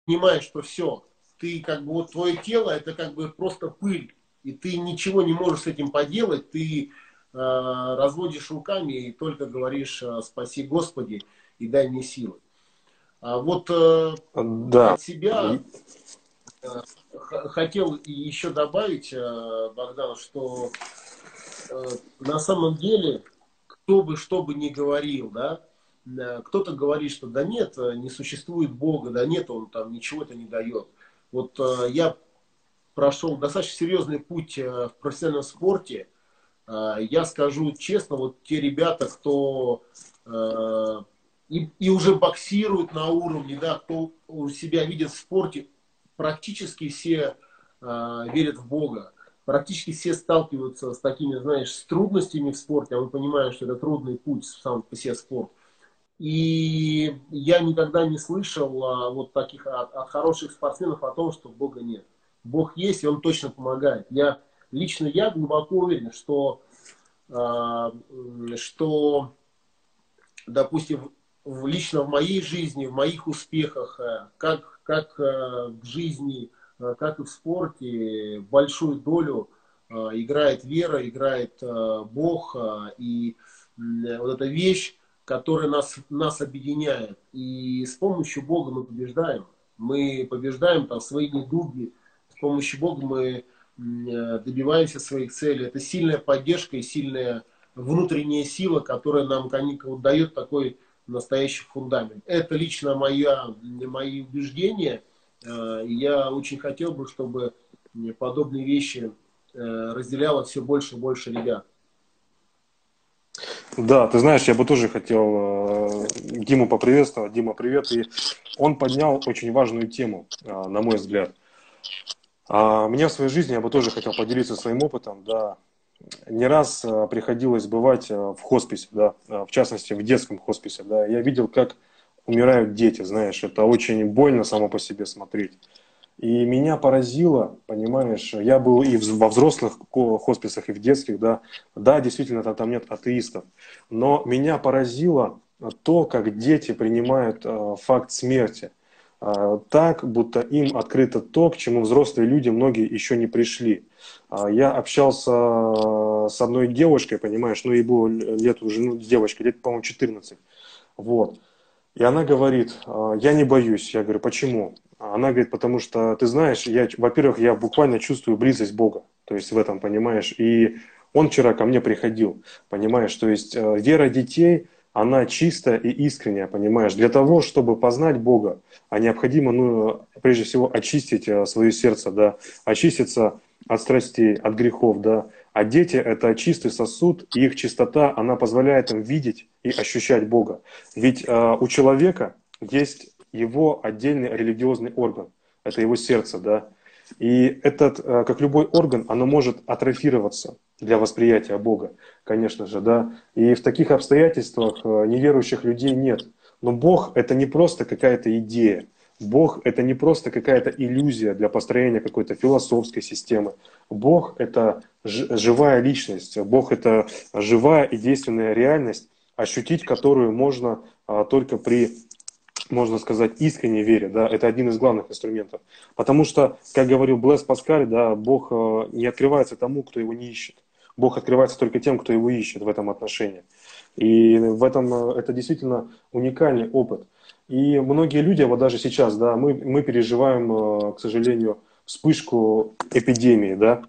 понимаешь, что все, ты как бы вот твое тело это как бы просто пыль, и ты ничего не можешь с этим поделать, ты э, разводишь руками и только говоришь спаси Господи и дай мне силы. А вот э, да. от себя хотел еще добавить, э, Богдан, что на самом деле, кто бы что бы ни говорил, да, кто-то говорит, что да нет, не существует Бога, да нет, он там ничего-то не дает. Вот я прошел достаточно серьезный путь в профессиональном спорте. Я скажу честно, вот те ребята, кто и, и уже боксируют на уровне, да, кто себя видит в спорте, практически все э, верят в Бога. Практически все сталкиваются с такими, знаешь, с трудностями в спорте, а мы понимаем, что это трудный путь сам по себе спорт. И я никогда не слышал а, вот таких от, от хороших спортсменов о том, что Бога нет. Бог есть, и Он точно помогает. Я лично я глубоко уверен, что, э, что допустим, в, лично в моей жизни, в моих успехах, э, как, как э, в жизни, э, как и в спорте, большую долю играет вера, играет Бог, и вот эта вещь, которая нас, нас объединяет. И с помощью Бога мы побеждаем. Мы побеждаем там свои недуги, с помощью Бога мы добиваемся своих целей. Это сильная поддержка и сильная внутренняя сила, которая нам дает такой настоящий фундамент. Это лично моя, мои убеждения. Э, я очень хотел бы, чтобы подобные вещи э, разделяло все больше и больше ребят. Да, ты знаешь, я бы тоже хотел э, Диму поприветствовать. Дима, привет. И он поднял очень важную тему, на мой взгляд. А мне в своей жизни я бы тоже хотел поделиться своим опытом. Да, не раз э, приходилось бывать э, в хосписе, да, э, в частности в детском хосписе, да, я видел, как умирают дети, знаешь, это очень больно само по себе смотреть. И меня поразило, понимаешь, я был и во взрослых хосписах, и в детских, да, да, действительно, там нет атеистов, но меня поразило то, как дети принимают факт смерти так, будто им открыто то, к чему взрослые люди многие еще не пришли. А, я общался с одной девушкой, понимаешь, ну ей было лет уже, ну, девочка, лет, по-моему, 14. Вот. И она говорит, «А, я не боюсь. Я говорю, почему? Она говорит, потому что, ты знаешь, я, во-первых, я буквально чувствую близость Бога. То есть в этом, понимаешь. И он вчера ко мне приходил, понимаешь. То есть э, вера детей, она чистая и искренняя, понимаешь. Для того, чтобы познать Бога, а необходимо, ну, прежде всего, очистить э, свое сердце, да, очиститься от страстей, от грехов, да. А дети – это чистый сосуд, и их чистота, она позволяет им видеть и ощущать Бога. Ведь э, у человека есть его отдельный религиозный орган, это его сердце, да. И этот, э, как любой орган, оно может атрофироваться для восприятия Бога, конечно же, да. И в таких обстоятельствах э, неверующих людей нет. Но Бог – это не просто какая-то идея, Бог – это не просто какая-то иллюзия для построения какой-то философской системы. Бог – это живая личность, Бог – это живая и действенная реальность, ощутить которую можно а, только при, можно сказать, искренней вере. Да? Это один из главных инструментов. Потому что, как говорил Блэс Паскаль, да, Бог а, не открывается тому, кто его не ищет. Бог открывается только тем, кто его ищет в этом отношении. И в этом а, это действительно уникальный опыт. И многие люди, вот даже сейчас, да, мы, мы переживаем, э, к сожалению, вспышку эпидемии, да,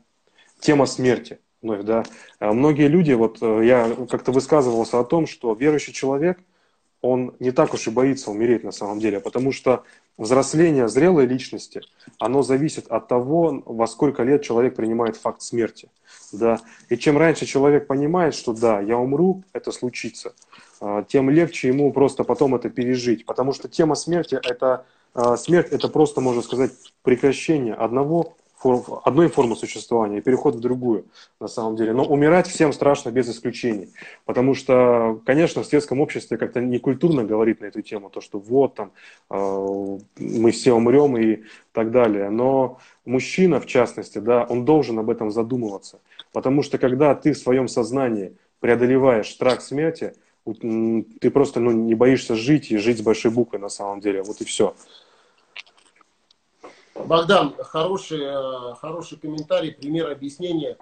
тема смерти вновь, да. А многие люди, вот э, я как-то высказывался о том, что верующий человек, он не так уж и боится умереть на самом деле, потому что взросление зрелой личности, оно зависит от того, во сколько лет человек принимает факт смерти. Да? И чем раньше человек понимает, что да, я умру, это случится, а, тем легче ему просто потом это пережить. Потому что тема смерти это а, смерть это просто, можно сказать, прекращение одного одной формы существования и переход в другую, на самом деле. Но умирать всем страшно без исключений. Потому что, конечно, в светском обществе как-то некультурно говорить на эту тему, то, что вот там э, мы все умрем и так далее. Но мужчина, в частности, да, он должен об этом задумываться. Потому что когда ты в своем сознании преодолеваешь страх смерти, ты просто ну, не боишься жить и жить с большой буквой на самом деле. Вот и все. Богдан, хороший, э, хороший комментарий, пример объяснения.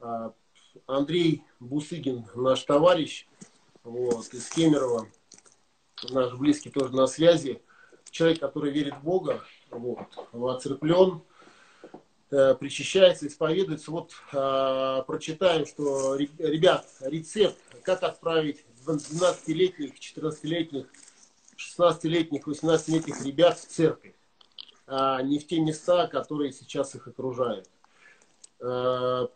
Э, Андрей Бусыгин, наш товарищ вот, из Кемерово, наш близкий тоже на связи. Человек, который верит в Бога, вот, воцерплен, э, причащается, исповедуется. Вот прочитаем, что, ребят, рецепт, как отправить 12-летних, 14-летних, 16-летних, 18-летних ребят в церковь не в те места, которые сейчас их окружают. Э,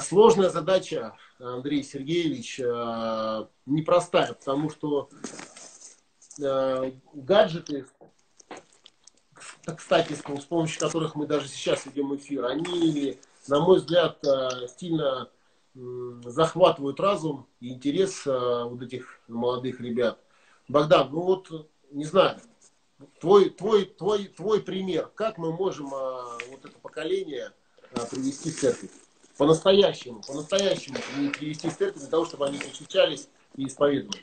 сложная задача, Андрей Сергеевич, э, непростая, потому что э, гаджеты, кстати, с помощью которых мы даже сейчас ведем эфир, они, на мой взгляд, сильно захватывают разум и интерес вот этих молодых ребят. Богдан, ну вот, не знаю, твой, твой, твой, твой пример, как мы можем а, вот это поколение а, привести в церковь? По-настоящему, по-настоящему привести в церковь для того, чтобы они встречались и исповедовались.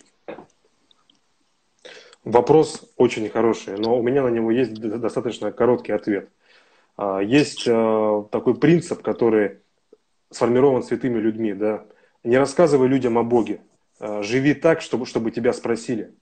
Вопрос очень хороший, но у меня на него есть достаточно короткий ответ. А, есть а, такой принцип, который сформирован святыми людьми. Да? Не рассказывай людям о Боге. А, живи так, чтобы, чтобы тебя спросили.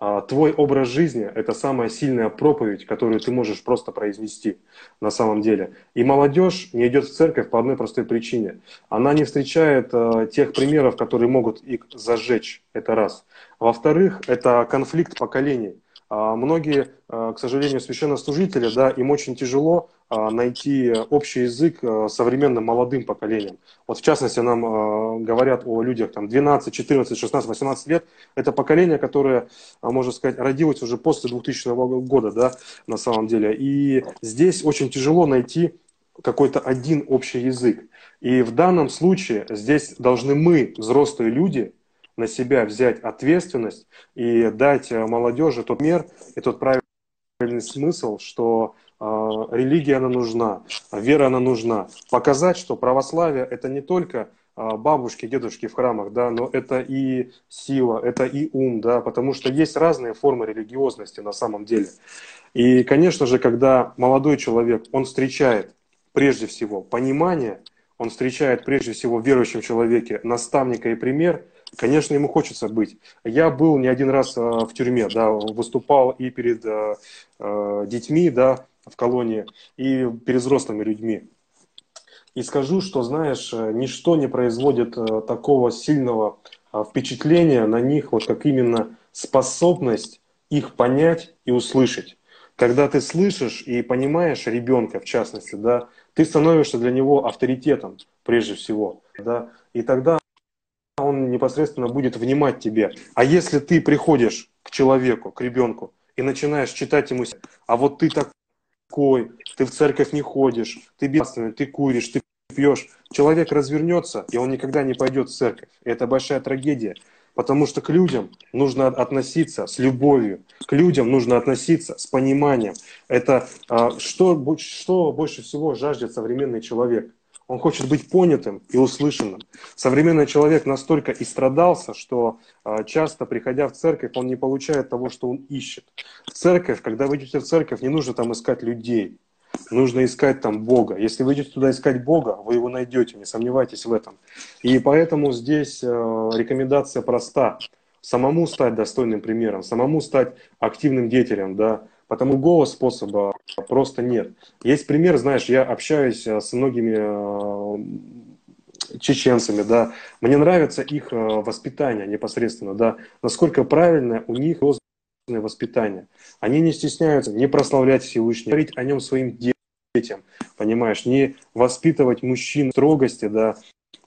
А, твой образ жизни – это самая сильная проповедь, которую ты можешь просто произнести на самом деле. И молодежь не идет в церковь по одной простой причине. Она не встречает э, тех примеров, которые могут их зажечь. Это раз. Во-вторых, это конфликт поколений. А многие, э, к сожалению, священнослужители, да, им очень тяжело а, найти общий язык современным молодым поколением. Вот в частности нам говорят о людях там 12, 14, 16, 18 лет. Это поколение, которое, можно сказать, родилось уже после 2000 года, да, на самом деле. И здесь очень тяжело найти какой-то один общий язык. И в данном случае здесь должны мы, взрослые люди, на себя взять ответственность и дать э, молодежи тот мер и тот правильный смысл, что э, религия она нужна, вера она нужна. Показать, что православие это не только э, бабушки, дедушки в храмах, да, но это и сила, это и ум, да, потому что есть разные формы религиозности на самом деле. И, конечно же, когда молодой человек, он встречает прежде всего понимание, он встречает прежде всего в верующем человеке наставника и пример – Конечно, ему хочется быть. Я был не один раз э, в тюрьме, да, выступал и перед э, э, детьми, да, в колонии, и перед взрослыми людьми. И скажу, что, знаешь, ничто не производит такого сильного впечатления на них, вот как именно способность их понять и услышать. Когда ты слышишь и понимаешь ребенка, в частности, да, ты становишься для него авторитетом прежде всего, да, и тогда он непосредственно будет внимать тебе. А если ты приходишь к человеку, к ребенку, и начинаешь читать ему, а вот ты такой, ты в церковь не ходишь, ты бедственный, ты куришь, ты пьешь, человек развернется, и он никогда не пойдет в церковь. И это большая трагедия. Потому что к людям нужно относиться с любовью, к людям нужно относиться с пониманием. Это а, что, что больше всего жаждет современный человек? Он хочет быть понятым и услышанным. Современный человек настолько истрадался, что э, часто, приходя в церковь, он не получает того, что он ищет. В церковь, когда вы идете в церковь, не нужно там искать людей. Нужно искать там Бога. Если вы идете туда искать Бога, вы его найдете, не сомневайтесь в этом. И поэтому здесь э, рекомендация проста. Самому стать достойным примером, самому стать активным деятелем, да, Потому другого способа просто нет. Есть пример, знаешь, я общаюсь э, с многими э, чеченцами, да, мне нравится их э, воспитание непосредственно, да, насколько правильно у них воспитания. Они не стесняются не прославлять Всевышнего, говорить о нем своим детям, понимаешь, не воспитывать мужчин в строгости, да,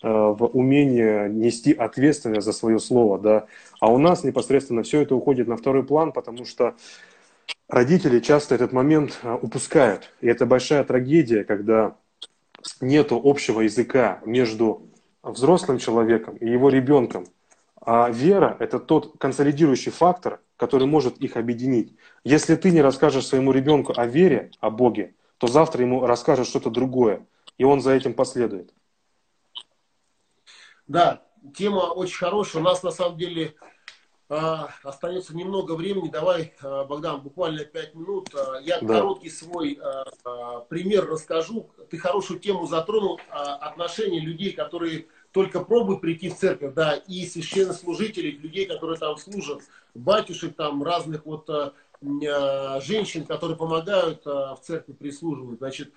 в умении нести ответственность за свое слово, да. А у нас непосредственно все это уходит на второй план, потому что родители часто этот момент э, упускают. И это большая трагедия, когда нет общего языка между взрослым человеком и его ребенком. А вера – это тот консолидирующий фактор, который может их объединить. Если ты не расскажешь своему ребенку о вере, о Боге, то завтра ему расскажешь что-то другое, и он за этим последует. Да, тема очень хорошая. У нас на самом деле а, остается немного времени. Давай, а, Богдан, буквально пять минут. А, я да. короткий свой пример расскажу. Ты хорошую тему затронул. Отношения людей, которые только пробуют прийти в церковь, да, и священнослужителей, людей, которые там служат, батюшек там, разных вот женщин, которые помогают в церкви прислуживают. Значит,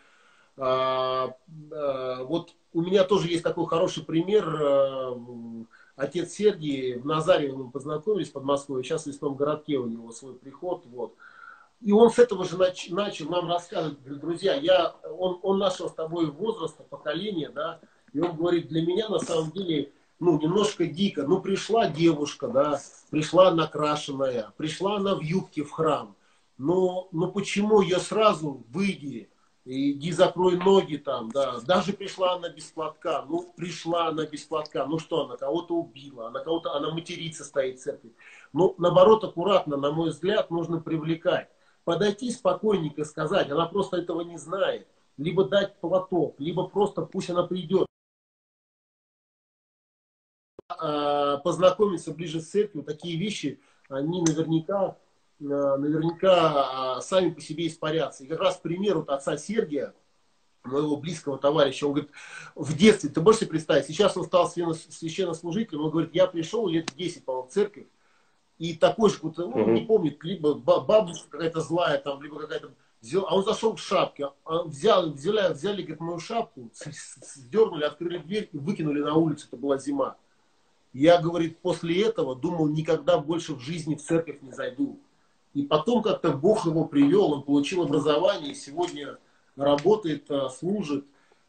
вот у меня тоже есть такой хороший пример отец Сергий в Назаре мы познакомились под Москвой, сейчас в лесном городке у него свой приход, вот. И он с этого же нач, начал нам рассказывать, говорит, друзья, я, он, он нашел с тобой возраста, поколения, да, и он говорит, для меня на самом деле, ну, немножко дико, ну, пришла девушка, да, пришла накрашенная, пришла она в юбке в храм, но, но почему ее сразу выйди, иди закрой ноги там, да. Даже пришла она без платка, ну, пришла она без платка, ну что, она кого-то убила, она кого-то, она матерится стоит в церкви. Ну, наоборот, аккуратно, на мой взгляд, нужно привлекать. Подойти спокойненько сказать, она просто этого не знает. Либо дать платок, либо просто пусть она придет. А, познакомиться ближе с церковью, такие вещи, они наверняка наверняка а, сами по себе испарятся. И как раз пример вот отца Сергия, моего близкого товарища, он говорит, в детстве, ты можешь себе представить, сейчас он стал священнослужителем, он говорит, я пришел лет 10, по-моему, в церковь, и такой же, вот, он не помнит, либо бабушка какая-то злая, там, либо какая-то взял, а он зашел в шапке, а взял, взяли, взяли говорит, мою шапку, сдернули, открыли дверь и выкинули на улицу, это была зима. Я, говорит, после этого думал, никогда больше в жизни в церковь не зайду. И потом как-то Бог его привел, он получил образование, и сегодня работает, а, служит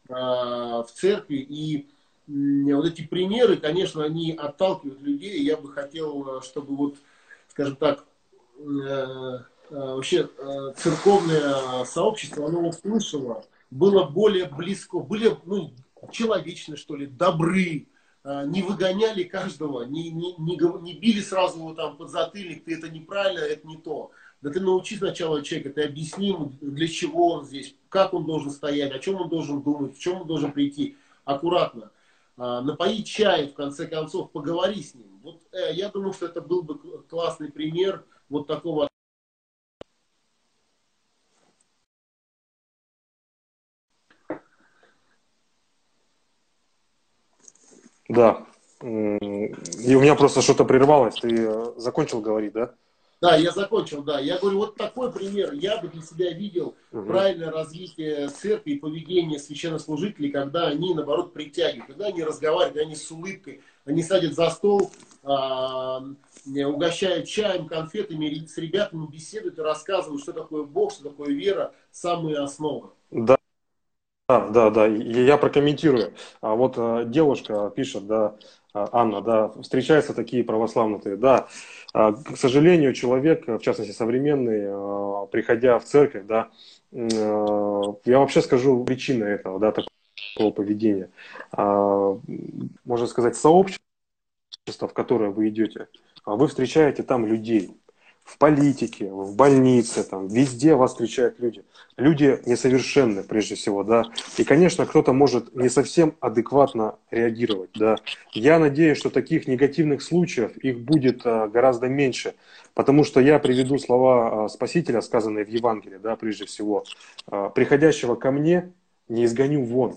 а, в церкви. И вот эти примеры, конечно, они отталкивают людей. Я бы хотел, чтобы вот, скажем так, э, вообще церковное сообщество, оно услышало, было более близко, были ну, человечны, что ли, добры, а, не выгоняли каждого, не, не, не, не били сразу его там под затыльник, ты это неправильно, это не то. Да ты научи сначала человека, ты объясни ему, для чего он здесь, как он должен стоять, о чем он должен думать, в чем он должен прийти. Аккуратно. А, напои чай, в конце концов, поговори с ним. Вот э, я думаю, что это был бы классный пример вот такого Да. И у меня просто что-то прервалось. Ты э, закончил говорить, да? Да, я закончил, да. Я говорю, вот такой пример я бы для себя видел угу. правильное развитие церкви и поведение священнослужителей, когда они, наоборот, притягивают, когда они разговаривают, они с улыбкой, они садят за стол, а, угощают чаем, конфетами, с ребятами беседуют и рассказывают, что такое Бог, что такое вера, самые основы. Да, да, да, да, я прокомментирую. А вот э, девушка пишет, да, а, Анна, да, встречаются такие православные, да. А, к сожалению, человек, в частности современный, а, приходя в церковь, да, э, я вообще скажу причины этого, да, такого поведения. Можно сказать, сообщество, в которое вы идете, вы встречаете там людей, в политике, в больнице, там, везде вас встречают люди. Люди несовершенны, прежде всего, да. И, конечно, кто-то может не совсем адекватно реагировать, да. Я надеюсь, что таких негативных случаев их будет а, гораздо меньше, потому что я приведу слова а, Спасителя, сказанные в Евангелии, да, прежде всего. А, «Приходящего ко мне не изгоню вон».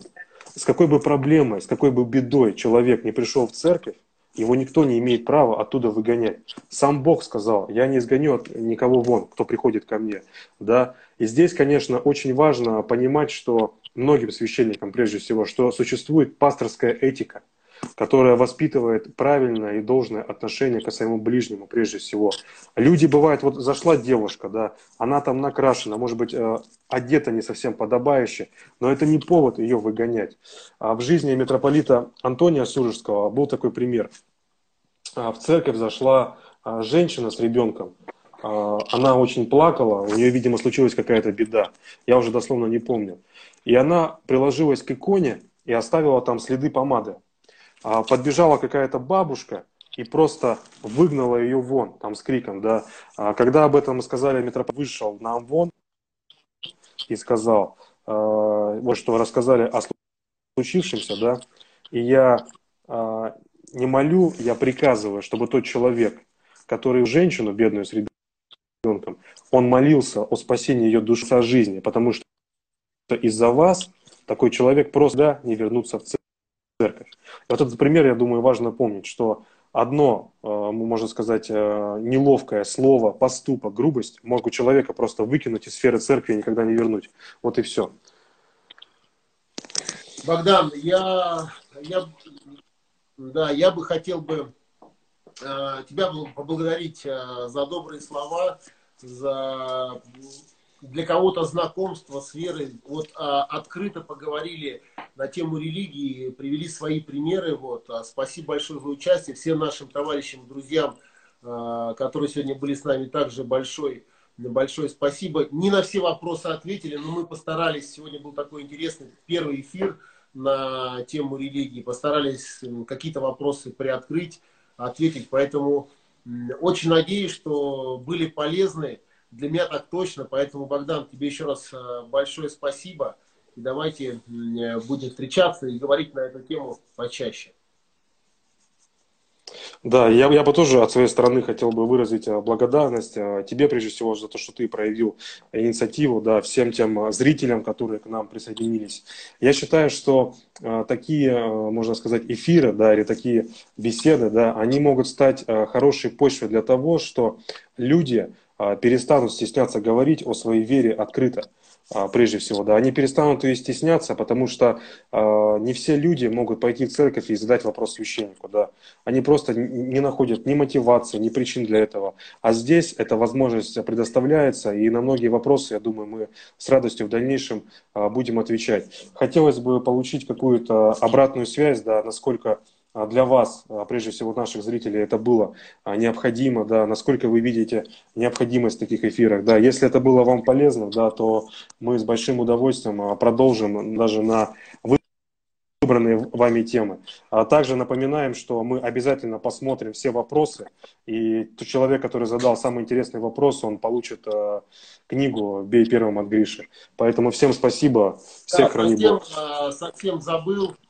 С какой бы проблемой, с какой бы бедой человек не пришел в церковь, его никто не имеет права оттуда выгонять. Сам Бог сказал, я не изгоню никого вон, кто приходит ко мне. Да? И здесь, конечно, очень важно понимать, что многим священникам, прежде всего, что существует пасторская этика. Которая воспитывает правильное и должное отношение к своему ближнему прежде всего. Люди бывают, вот зашла девушка, да, она там накрашена, может быть, э, одета не совсем подобающе, но это не повод ее выгонять. А в жизни митрополита Антония Суржского был такой пример. А в церковь зашла а, женщина с ребенком, она очень плакала, у нее, видимо, случилась какая-то беда. Я уже дословно не помню. И она приложилась к иконе и оставила там следы помады. А подбежала какая-то бабушка и просто выгнала ее вон, там с криком, да. А когда об этом сказали, митрополит вышел нам вон и сказал, э, вот что рассказали о случившемся, да, и я не молю, я приказываю, чтобы тот человек, который женщину, бедную с ребенком, он молился о спасении ее души со жизни, потому что из-за вас такой человек просто да, не вернуться в церковь. Вот этот пример, я думаю, важно помнить, что одно, э, можно сказать, э, неловкое слово, поступок, грубость могут человека просто выкинуть из сферы церкви и никогда не вернуть. Вот и все. Богдан, я, я, да, я бы хотел бы э, тебя поблагодарить за добрые слова, за для кого-то знакомство с верой. Вот а, открыто поговорили на тему религии, привели свои примеры. Вот. А, спасибо большое за участие. Всем нашим товарищам, друзьям, а, которые сегодня были с нами, также большой, большое спасибо. Не на все вопросы ответили, но мы постарались. Сегодня был такой интересный первый эфир на тему религии. Постарались какие-то вопросы приоткрыть, ответить. Поэтому очень надеюсь, что были полезны для меня так точно. Поэтому, Богдан, тебе еще раз э, большое спасибо. И давайте э, будем встречаться и говорить на эту тему почаще. Да, я, я бы тоже от своей стороны хотел бы выразить э, благодарность тебе, прежде всего, за то, что ты проявил инициативу, да, всем тем зрителям, которые к нам присоединились. Я считаю, что такие, можно сказать, эфиры, да, или такие беседы, да, они могут стать хорошей почвой для того, что люди перестанут стесняться говорить о своей вере открыто, а, прежде всего, да, они перестанут ее стесняться, потому что э, не все люди могут пойти в церковь и задать вопрос священнику, да, они просто не находят ни мотивации, ни причин для этого, а здесь эта возможность предоставляется, и на многие вопросы, я думаю, мы с радостью в дальнейшем будем отвечать. Хотелось бы получить какую-то обратную связь, да, насколько а для вас, а, прежде всего наших зрителей, это было а, необходимо, да, насколько вы видите необходимость в таких эфирах, да, если это было вам полезно, да, то мы с большим удовольствием продолжим даже на выбранные вами темы. А также напоминаем, что мы обязательно посмотрим все вопросы, и тот человек, который задал самый интересный вопрос, он получит э, книгу «Бей первым от Гриши». Поэтому всем спасибо, всех да, храни Бог. Совсем забыл, а,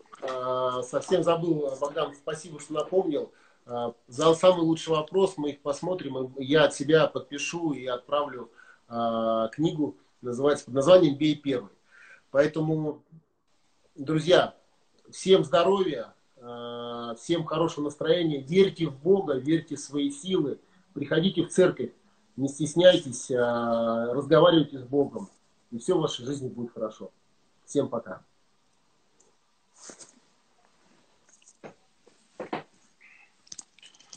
совсем забыл, Богдан, спасибо, что напомнил. А, за самый лучший вопрос мы их посмотрим. Я от себя подпишу и отправлю а, книгу, называется под названием «Бей первый». Поэтому, друзья, всем здоровья, всем хорошего настроения, верьте в Бога, верьте в свои силы, приходите в церковь, не стесняйтесь, разговаривайте с Богом, и все в вашей жизни будет хорошо. Всем пока.